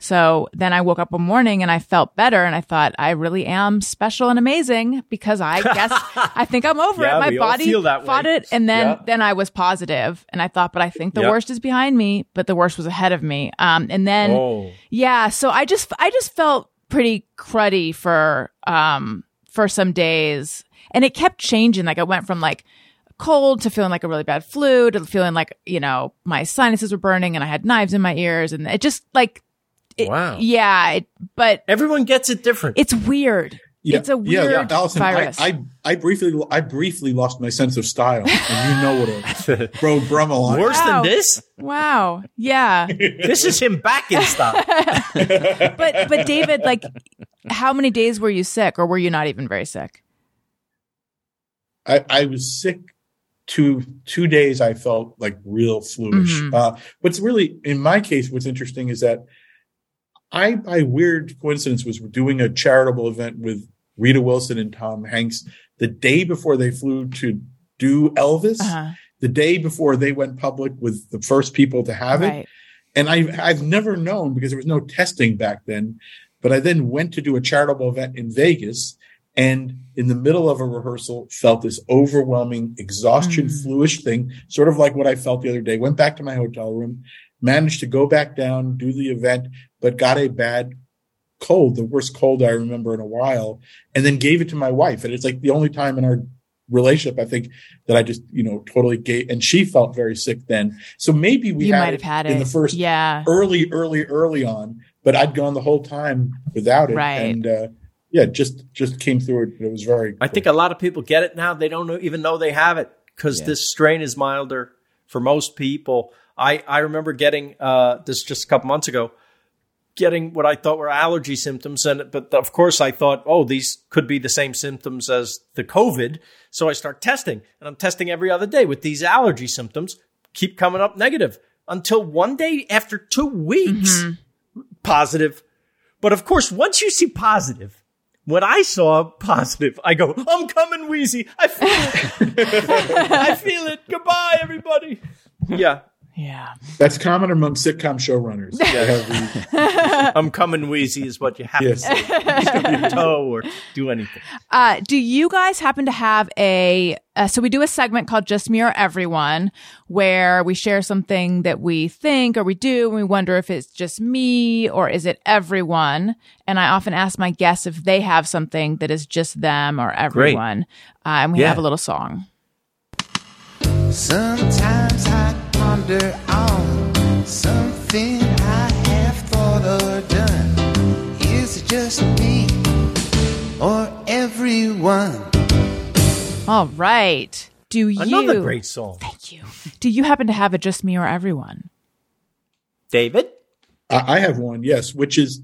so then I woke up one morning and I felt better and I thought I really am special and amazing because I guess I think I'm over Yeah, it. My body fought way. it and then Yeah. then I was positive and I thought but I think the Yeah. worst is behind me, but the worst was ahead of me. Um and then oh, yeah, so I just I just felt pretty cruddy for um for some days. And it kept changing. Like I went from like cold to feeling like a really bad flu to feeling like, you know, my sinuses were burning and I had knives in my ears and it just like it- Wow. Yeah, it, but everyone gets it different. it's weird. It's a weird Allison, virus. I, I I briefly I briefly lost my sense of style, and you know what a Beau Brummell. Worse Wow. than this? wow. Yeah. This is him back in style. but but David, like how many days were you sick or were you not even very sick? I, I was sick two two days. I felt like real fluish. Mhm. Uh, what's really in my case, what's interesting is that I, by weird coincidence, was doing a charitable event with Rita Wilson and Tom Hanks the day before they flew to do Elvis. Uh-huh. The day before they went public with the first people to have it. And I've, I've never known because there was no testing back then. But I then went to do a charitable event in Vegas and in the middle of a rehearsal felt this overwhelming exhaustion, Mm. fluish thing, sort of like what I felt the other day. Went back to my hotel room, managed to go back down, do the event, but got a bad cold, the worst cold I remember in a while, and then gave it to my wife. And it's like the only time in our relationship, I think, that I just, you know, totally gave, and she felt very sick then. So maybe we had might have had it in the first Yeah. early, early, early on, but I'd gone the whole time without it. Right. And, uh, yeah, just, just came through it. It was very, I think a lot of people get it now. They don't know, even know they have it because this strain is milder for most people. I, I remember getting uh, this just a couple months ago, getting what I thought were allergy symptoms, and but of course I thought, oh, these could be the same symptoms as the COVID. So I start testing, and I'm testing every other day with these allergy symptoms. Keep coming up negative until one day after two weeks, positive. But of course, once you see positive, when I saw positive, I go, I'm coming, Wheezy. I feel it. I feel it. Goodbye, everybody. Yeah. Yeah. that's common among sitcom showrunners. They have these- I'm coming, Wheezy is what you have Yes. to say. Stub your toe or do anything. Uh, do you guys happen to have a? Uh, so we do a segment called "Just Me or Everyone," where we share something that we think or we do, and we wonder if it's just me or is it everyone. And I often ask my guests if they have something that is just them or everyone. Uh, and we Yeah. have a little song. Sometimes I ponder on something I have thought or done. Is it just me or everyone? All right. Do you? Another great song. Thank you. Do you happen to have a "Just Me or Everyone"? David? I I have one, yes, which is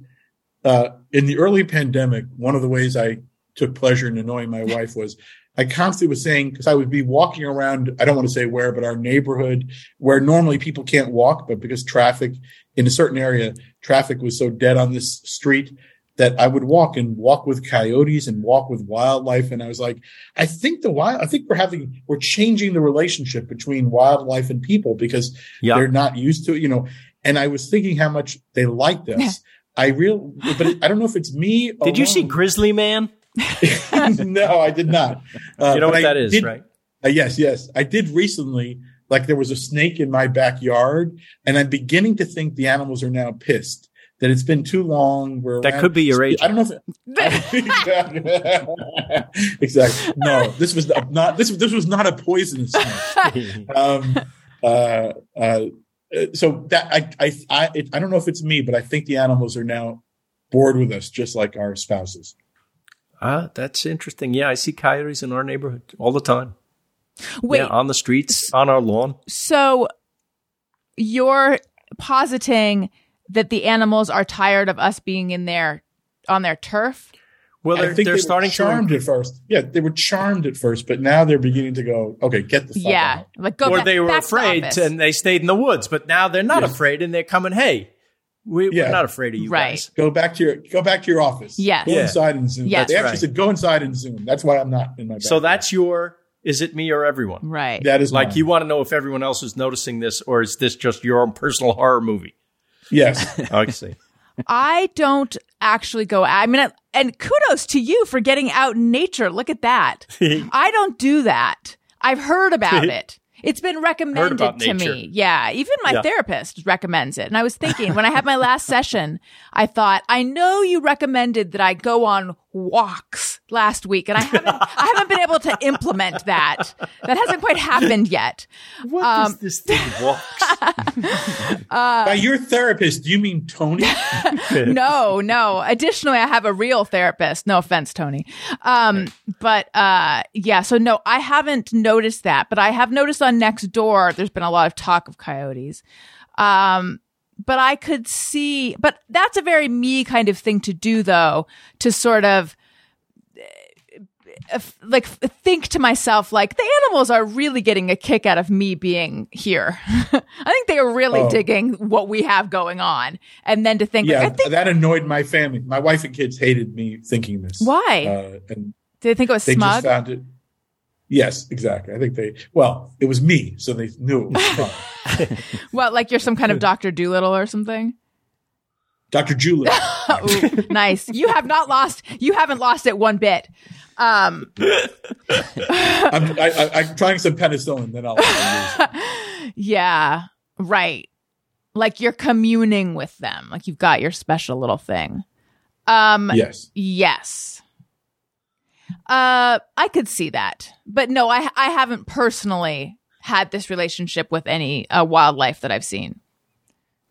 uh, in the early pandemic. One of the ways I took pleasure in annoying my wife was I constantly was saying because I would be walking around. I don't want to say where, but our neighborhood where normally people can't walk, but because traffic in a certain area, traffic was so dead on this street that I would walk and walk with coyotes and walk with wildlife. And I was like, I think the wild, I think we're having, we're changing the relationship between wildlife and people because Yeah. they're not used to it, you know. And I was thinking how much they liked us. I real, but I don't know if it's me. Did you see. Grizzly Man? no, I did not. Uh, You know what I that is, did- right? Uh, yes, yes. I did recently. Like there was a snake in my backyard, and I'm beginning to think the animals are now pissed that it's been too long. We're That around- could be your age. I don't know if exactly. exactly. No, this was not this. This was not a poisonous snake. um, uh, uh, so that I I I, it, I don't know if it's me, but I think the animals are now bored with us, just like our spouses. Ah, that's interesting. Yeah, I see coyotes in our neighborhood all the time. Wait, Yeah, on the streets, on our lawn. so you're positing that the animals are tired of us being in their on their turf? Well, I they're, think they're they starting were charmed to, at first. Yeah, they were charmed at first, but now they're beginning to go. Okay, get the fuck yeah, out. like go or back, they were back to the afraid and they stayed in the woods. But now they're not Yeah. afraid and they're coming. Hey, we, Yeah. we're not afraid of you Right. guys. Go back to your go back to your office. Yes. Go Yeah. inside and zoom. Yes. they actually right. said go inside and zoom. That's why I'm not in my. So that's your. Is it me or everyone? right. that is Like mine. you want to know if everyone else is noticing this, or is this just your own personal horror movie? Yes. I see. I don't actually go. I mean, and kudos to you for getting out in nature. Look at that. I don't do that. I've heard about it. It's been recommended to nature. me. Yeah. Even my Yeah. therapist recommends it. And I was thinking when I had my last session, I thought, I know you recommended that I go on walks last week and I haven't, I haven't been able to implement that. That hasn't quite happened yet. What Um, is this thing walks? By your therapist, do you mean Tony? no, no. Additionally, I have a real therapist. No offense, Tony. Um, but uh, yeah, so no, I haven't noticed that, but I have noticed on next door there's been a lot of talk of coyotes. Um, but I could see, but that's a very me kind of thing to do, though, to sort of uh, like think to myself like the animals are really getting a kick out of me being here. I think they are really Oh. digging what we have going on, and then to think like, yeah, I think that annoyed my family. My wife and kids hated me thinking this. Why? Uh, and did they think it was they smug? just found it. Yes, exactly. I think they. Well, it was me, so they knew it was fun. Well, like you're some kind of Doctor Dolittle or something. Dr. Julie. Ooh, nice. You have not lost. You haven't lost it one bit. Um, I'm, I, I, I'm trying some penicillin, then I'll. I'll yeah, right. Like you're communing with them. Like you've got your special little thing. Um, Yes. Yes. Uh, I could see that, but no, I I haven't personally had this relationship with any uh, wildlife that I've seen.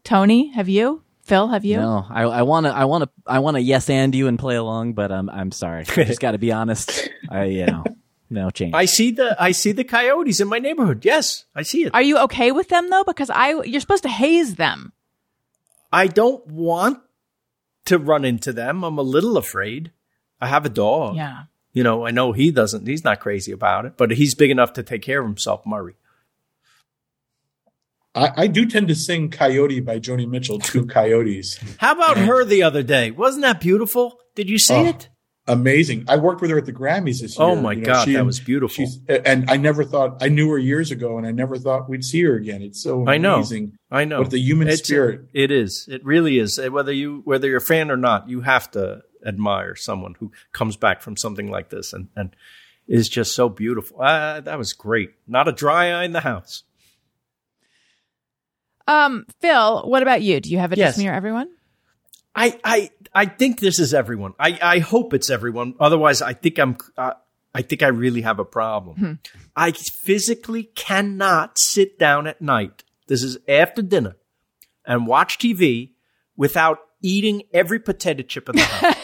Tony, have you? Phil, have you? No, I, I wanna, I wanna, I wanna yes and you and play along, but um, I'm sorry. I just got to be honest. I, you know, no change. I see the I see the coyotes in my neighborhood. Yes, I see it. Are you okay with them though? Because I you're supposed to haze them. I don't want to run into them. I'm a little afraid. I have a dog. Yeah. You know, I know he doesn't. He's not crazy about it, but he's big enough to take care of himself, Murray. I, I do tend to sing Coyote by Joni Mitchell to coyotes. How about her the other day? Wasn't that beautiful? Did you see Oh, it? Amazing. I worked with her at the Grammys this oh year. Oh my You know, God, she that and- was beautiful. She's, and I never thought, I knew her years ago and I never thought we'd see her again. It's so I know. amazing. I know. What the human It's- spirit. It is. It really is. Whether you whether you're a fan or not, you have to admire someone who comes back from something like this and and is just so beautiful. Uh, that was great. Not a dry eye in the house. Um, Phil, what about you? Do you have a Yes. just me or everyone? I I I think this is everyone. I I hope it's everyone. Otherwise, I think I'm. Uh, I think I really have a problem. I physically cannot sit down at night. This is after dinner and watch TV without eating every potato chip in the house.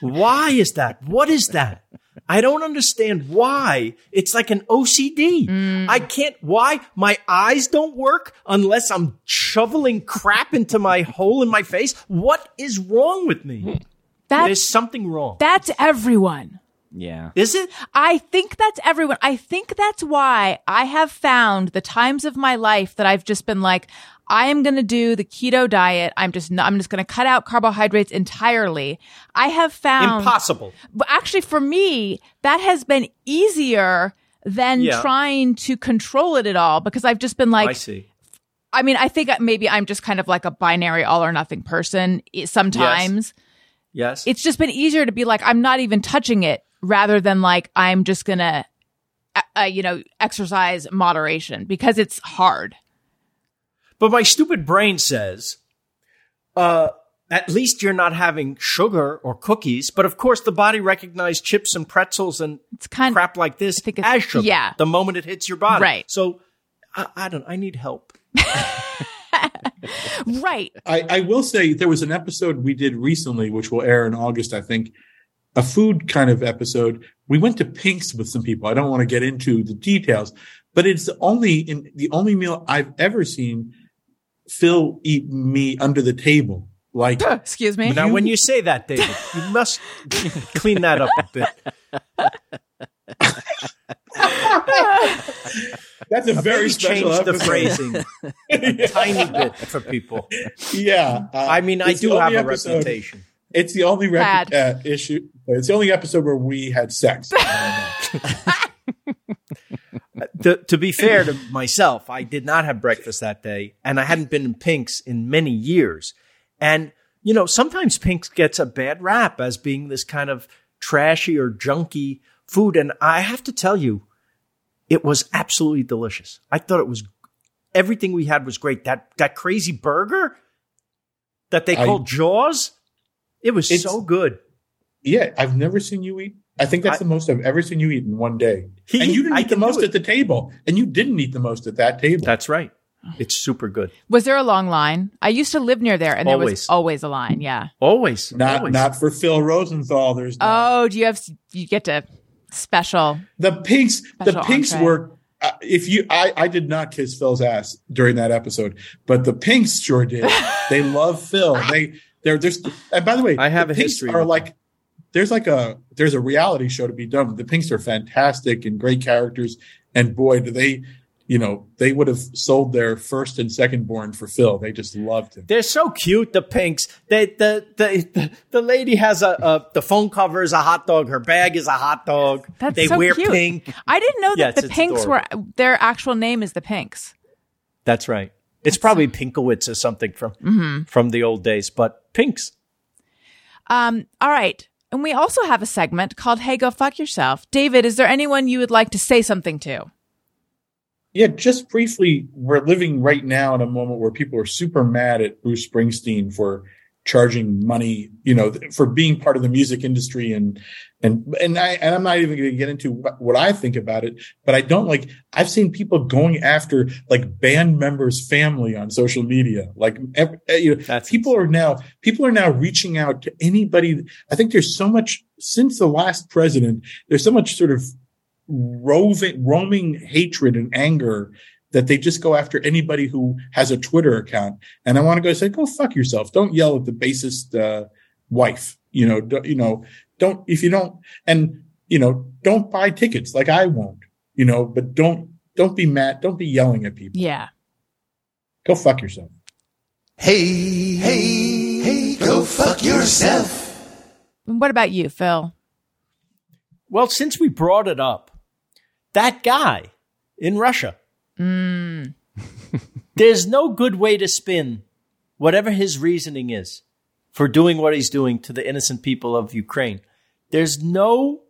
why is that? What is that? I don't understand why. It's like an OCD. Mm. I can't, why? My eyes don't work unless I'm shoveling crap into my hole in my face. What is wrong with me? That's There's something wrong. that's everyone. yeah. Is it? I think that's everyone. I think that's why I have found the times of my life that I've just been like, I am going to do the keto diet. I'm just, not, I'm just going to cut out carbohydrates entirely. I have found Impossible. but actually for me, that has been easier than Yeah. trying to control it at all because I've just been like, I see. I mean, I think maybe I'm just kind of like a binary all or nothing person sometimes. Yes. It's just been easier to be like, I'm not even touching it rather than like, I'm just going to uh, you know, exercise moderation because it's hard. But my stupid brain says, uh, at least you're not having sugar or cookies. But of course, the body recognizes chips and pretzels and It's kind crap like this think as sugar. yeah. The moment it hits your body. Right. So I, I don't. I need help. right. I, I will say there was an episode we did recently, which will air in August, I think, a food kind of episode. We went to Pink's with some people. I don't want to get into the details, but it's the only in the only meal I've ever seen Phil eat me under the table. Like Excuse me. Now, when you say that, David, you must clean that up a bit. that's a very Maybe special change the episode. phrasing a tiny bit for people. Yeah, uh, I mean, I do have a episode- reputation. It's the only rep- uh, issue. It's the only episode where we had sex. To, to be fair to myself, I did not have breakfast that day, and I hadn't been in Pink's in many years. And you know, sometimes Pink's gets a bad rap as being this kind of trashy or junky food, and I have to tell you, it was absolutely delicious. I thought it was everything we had was great. That that crazy burger that they called Jaws, it was so good. Yeah, I've never seen you eat. I think that's I- the most I've ever seen you eat in one day. He- and you didn't I eat the most at the table, and you didn't eat the most at that table. That's right. It's super good. Was there a long line? I used to live near there, and there was always a line. Yeah. Always, not always. not for Phil Rosenthal. There's not. Oh, do you have? You get to special. the pinks. The Special pinks entree. were. Uh, if you, I, I did not kiss Phil's ass during that episode, but the pinks sure did. they love Phil. They they're just. And by the way, I have a history Are like there's like a there's a reality show to be done. The pinks are fantastic and great characters, and boy, do they. You know, they would have sold their first and second born for Phil. They just loved him. They're so cute, the pinks. They, the, the, the, the lady has a, a, the phone cover is a hot dog. Her bag is a hot dog. That's they so wear cute. pink. I didn't know that Yes, the it's Pinks adorable. were their actual name is the Pinks. That's right. It's probably Pinkowitz or something from, from the old days, but pinks. Um, all right. And we also have a segment called Hey Go Fuck Yourself. David, is there anyone you would like to say something to? Yeah, just briefly, we're living right now in a moment where people are super mad at Bruce Springsteen for charging money, you know, for being part of the music industry and and and I and I'm not even going to get into what, what I think about it, but I don't like I've seen people going after like band members' family on social media. Like ev- eh, you know, That's people are now people are now reaching out to anybody. I think there's so much since the last president, there's so much sort of roving, roaming hatred and anger that they just go after anybody who has a Twitter account. And I want to go say, go fuck yourself. Don't yell at the bassist uh, wife. You know, don't, you know, don't if you don't, and you know, don't buy tickets like I won't. You know, but don't don't be mad. Don't be yelling at people. Yeah. Go fuck yourself. Hey, hey, hey, go fuck yourself. What about you, Phil? Well, since we brought it up, that guy in Russia, Mm. there's no good way to spin whatever his reasoning is for doing what he's doing to the innocent people of Ukraine. There's no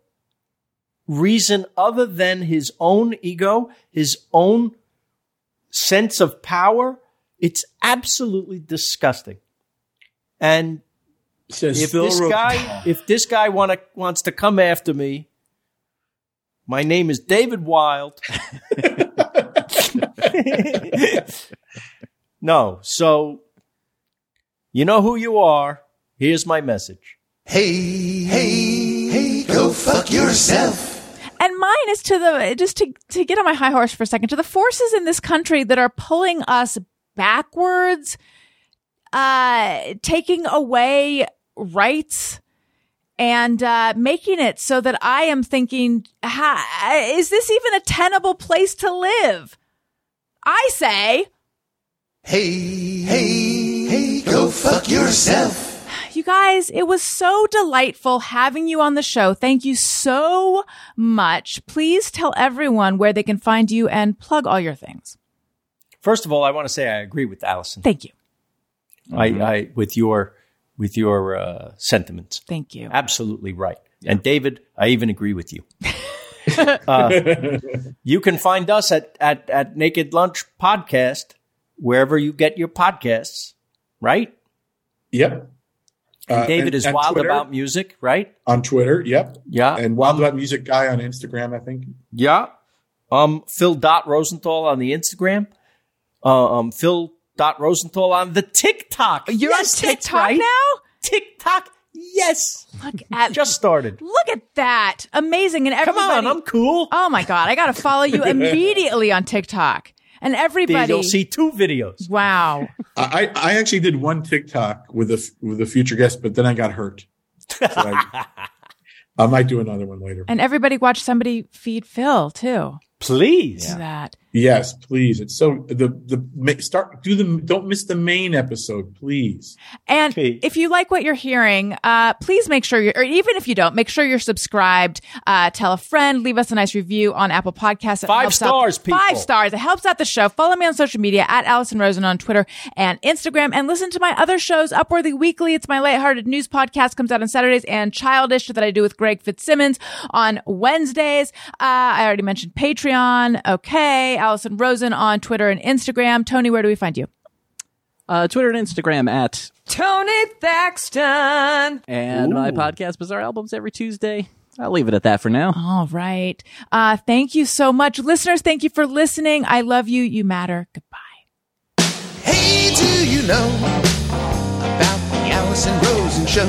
reason other than his own ego, his own sense of power. It's absolutely disgusting. And Says if this guy if this guy wanna, wants to come after me my name is david wild no so you know who you are here's my message Hey, hey, hey, go fuck yourself. And mine is to the just to to get on my high horse for a second to the forces in this country that are pulling us backwards, uh, taking away rights and uh, making it so that I am thinking, ha, is this even a tenable place to live? I say, Hey, hey, hey, go fuck yourself. you guys, it was so delightful having you on the show. Thank you so much. Please tell everyone where they can find you and plug all your things. first of all i want to say i agree with allison Thank you. I, I with your with your uh, sentiments Thank you. absolutely right and david i even agree with you Uh, you can find us at, at, at Naked Lunch Podcast, wherever you get your podcasts, right? Yep. And Uh, David and- is and wild Twitter, about music, right? on Twitter. Yep. Yeah. And Wild About Music guy on Instagram, I think. Yeah. Um, Phil dot Rosenthal on the Instagram. Uh, um, Phil dot Rosenthal on the TikTok. You're Yes, on TikTok right. now? TikTok. Yes. Look at Just started. Look at that. Amazing. And everybody. Come on, I'm cool. Oh my god, I got to follow you immediately on TikTok. And everybody You'll see two videos. Wow. I, I actually did one TikTok with a with a future guest, but then I got hurt. So I, I might do another one later. And everybody watch somebody feed Phil too. Please. Do that. Yes, please. It's so the the start do the don't miss the main episode, please. And Okay. if you like what you're hearing, uh, please make sure you're, or even if you don't, make sure you're subscribed. Uh, tell a friend, leave us a nice review on Apple Podcasts. It Five helps out- stars, people. Five stars. It helps out the show. Follow me on social media at Allison Rosen on Twitter and Instagram and listen to my other shows, Upworthy Weekly. It's my lighthearted news podcast comes out on Saturdays and Childish that I do with Greg Fitzsimmons on Wednesdays. Uh, I already mentioned Patreon. Okay. Allison Rosen on Twitter and Instagram. Tony, where do we find you? Uh, Twitter and Instagram at Tony Thaxton. and my podcast Bizarre Albums every Tuesday. I'll leave it at that for now. All right. Uh, thank you so much. Listeners, thank you for listening. I love you. You matter. Goodbye. Hey, do you know about the Allison Rosen show?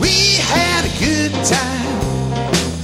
We had a good time,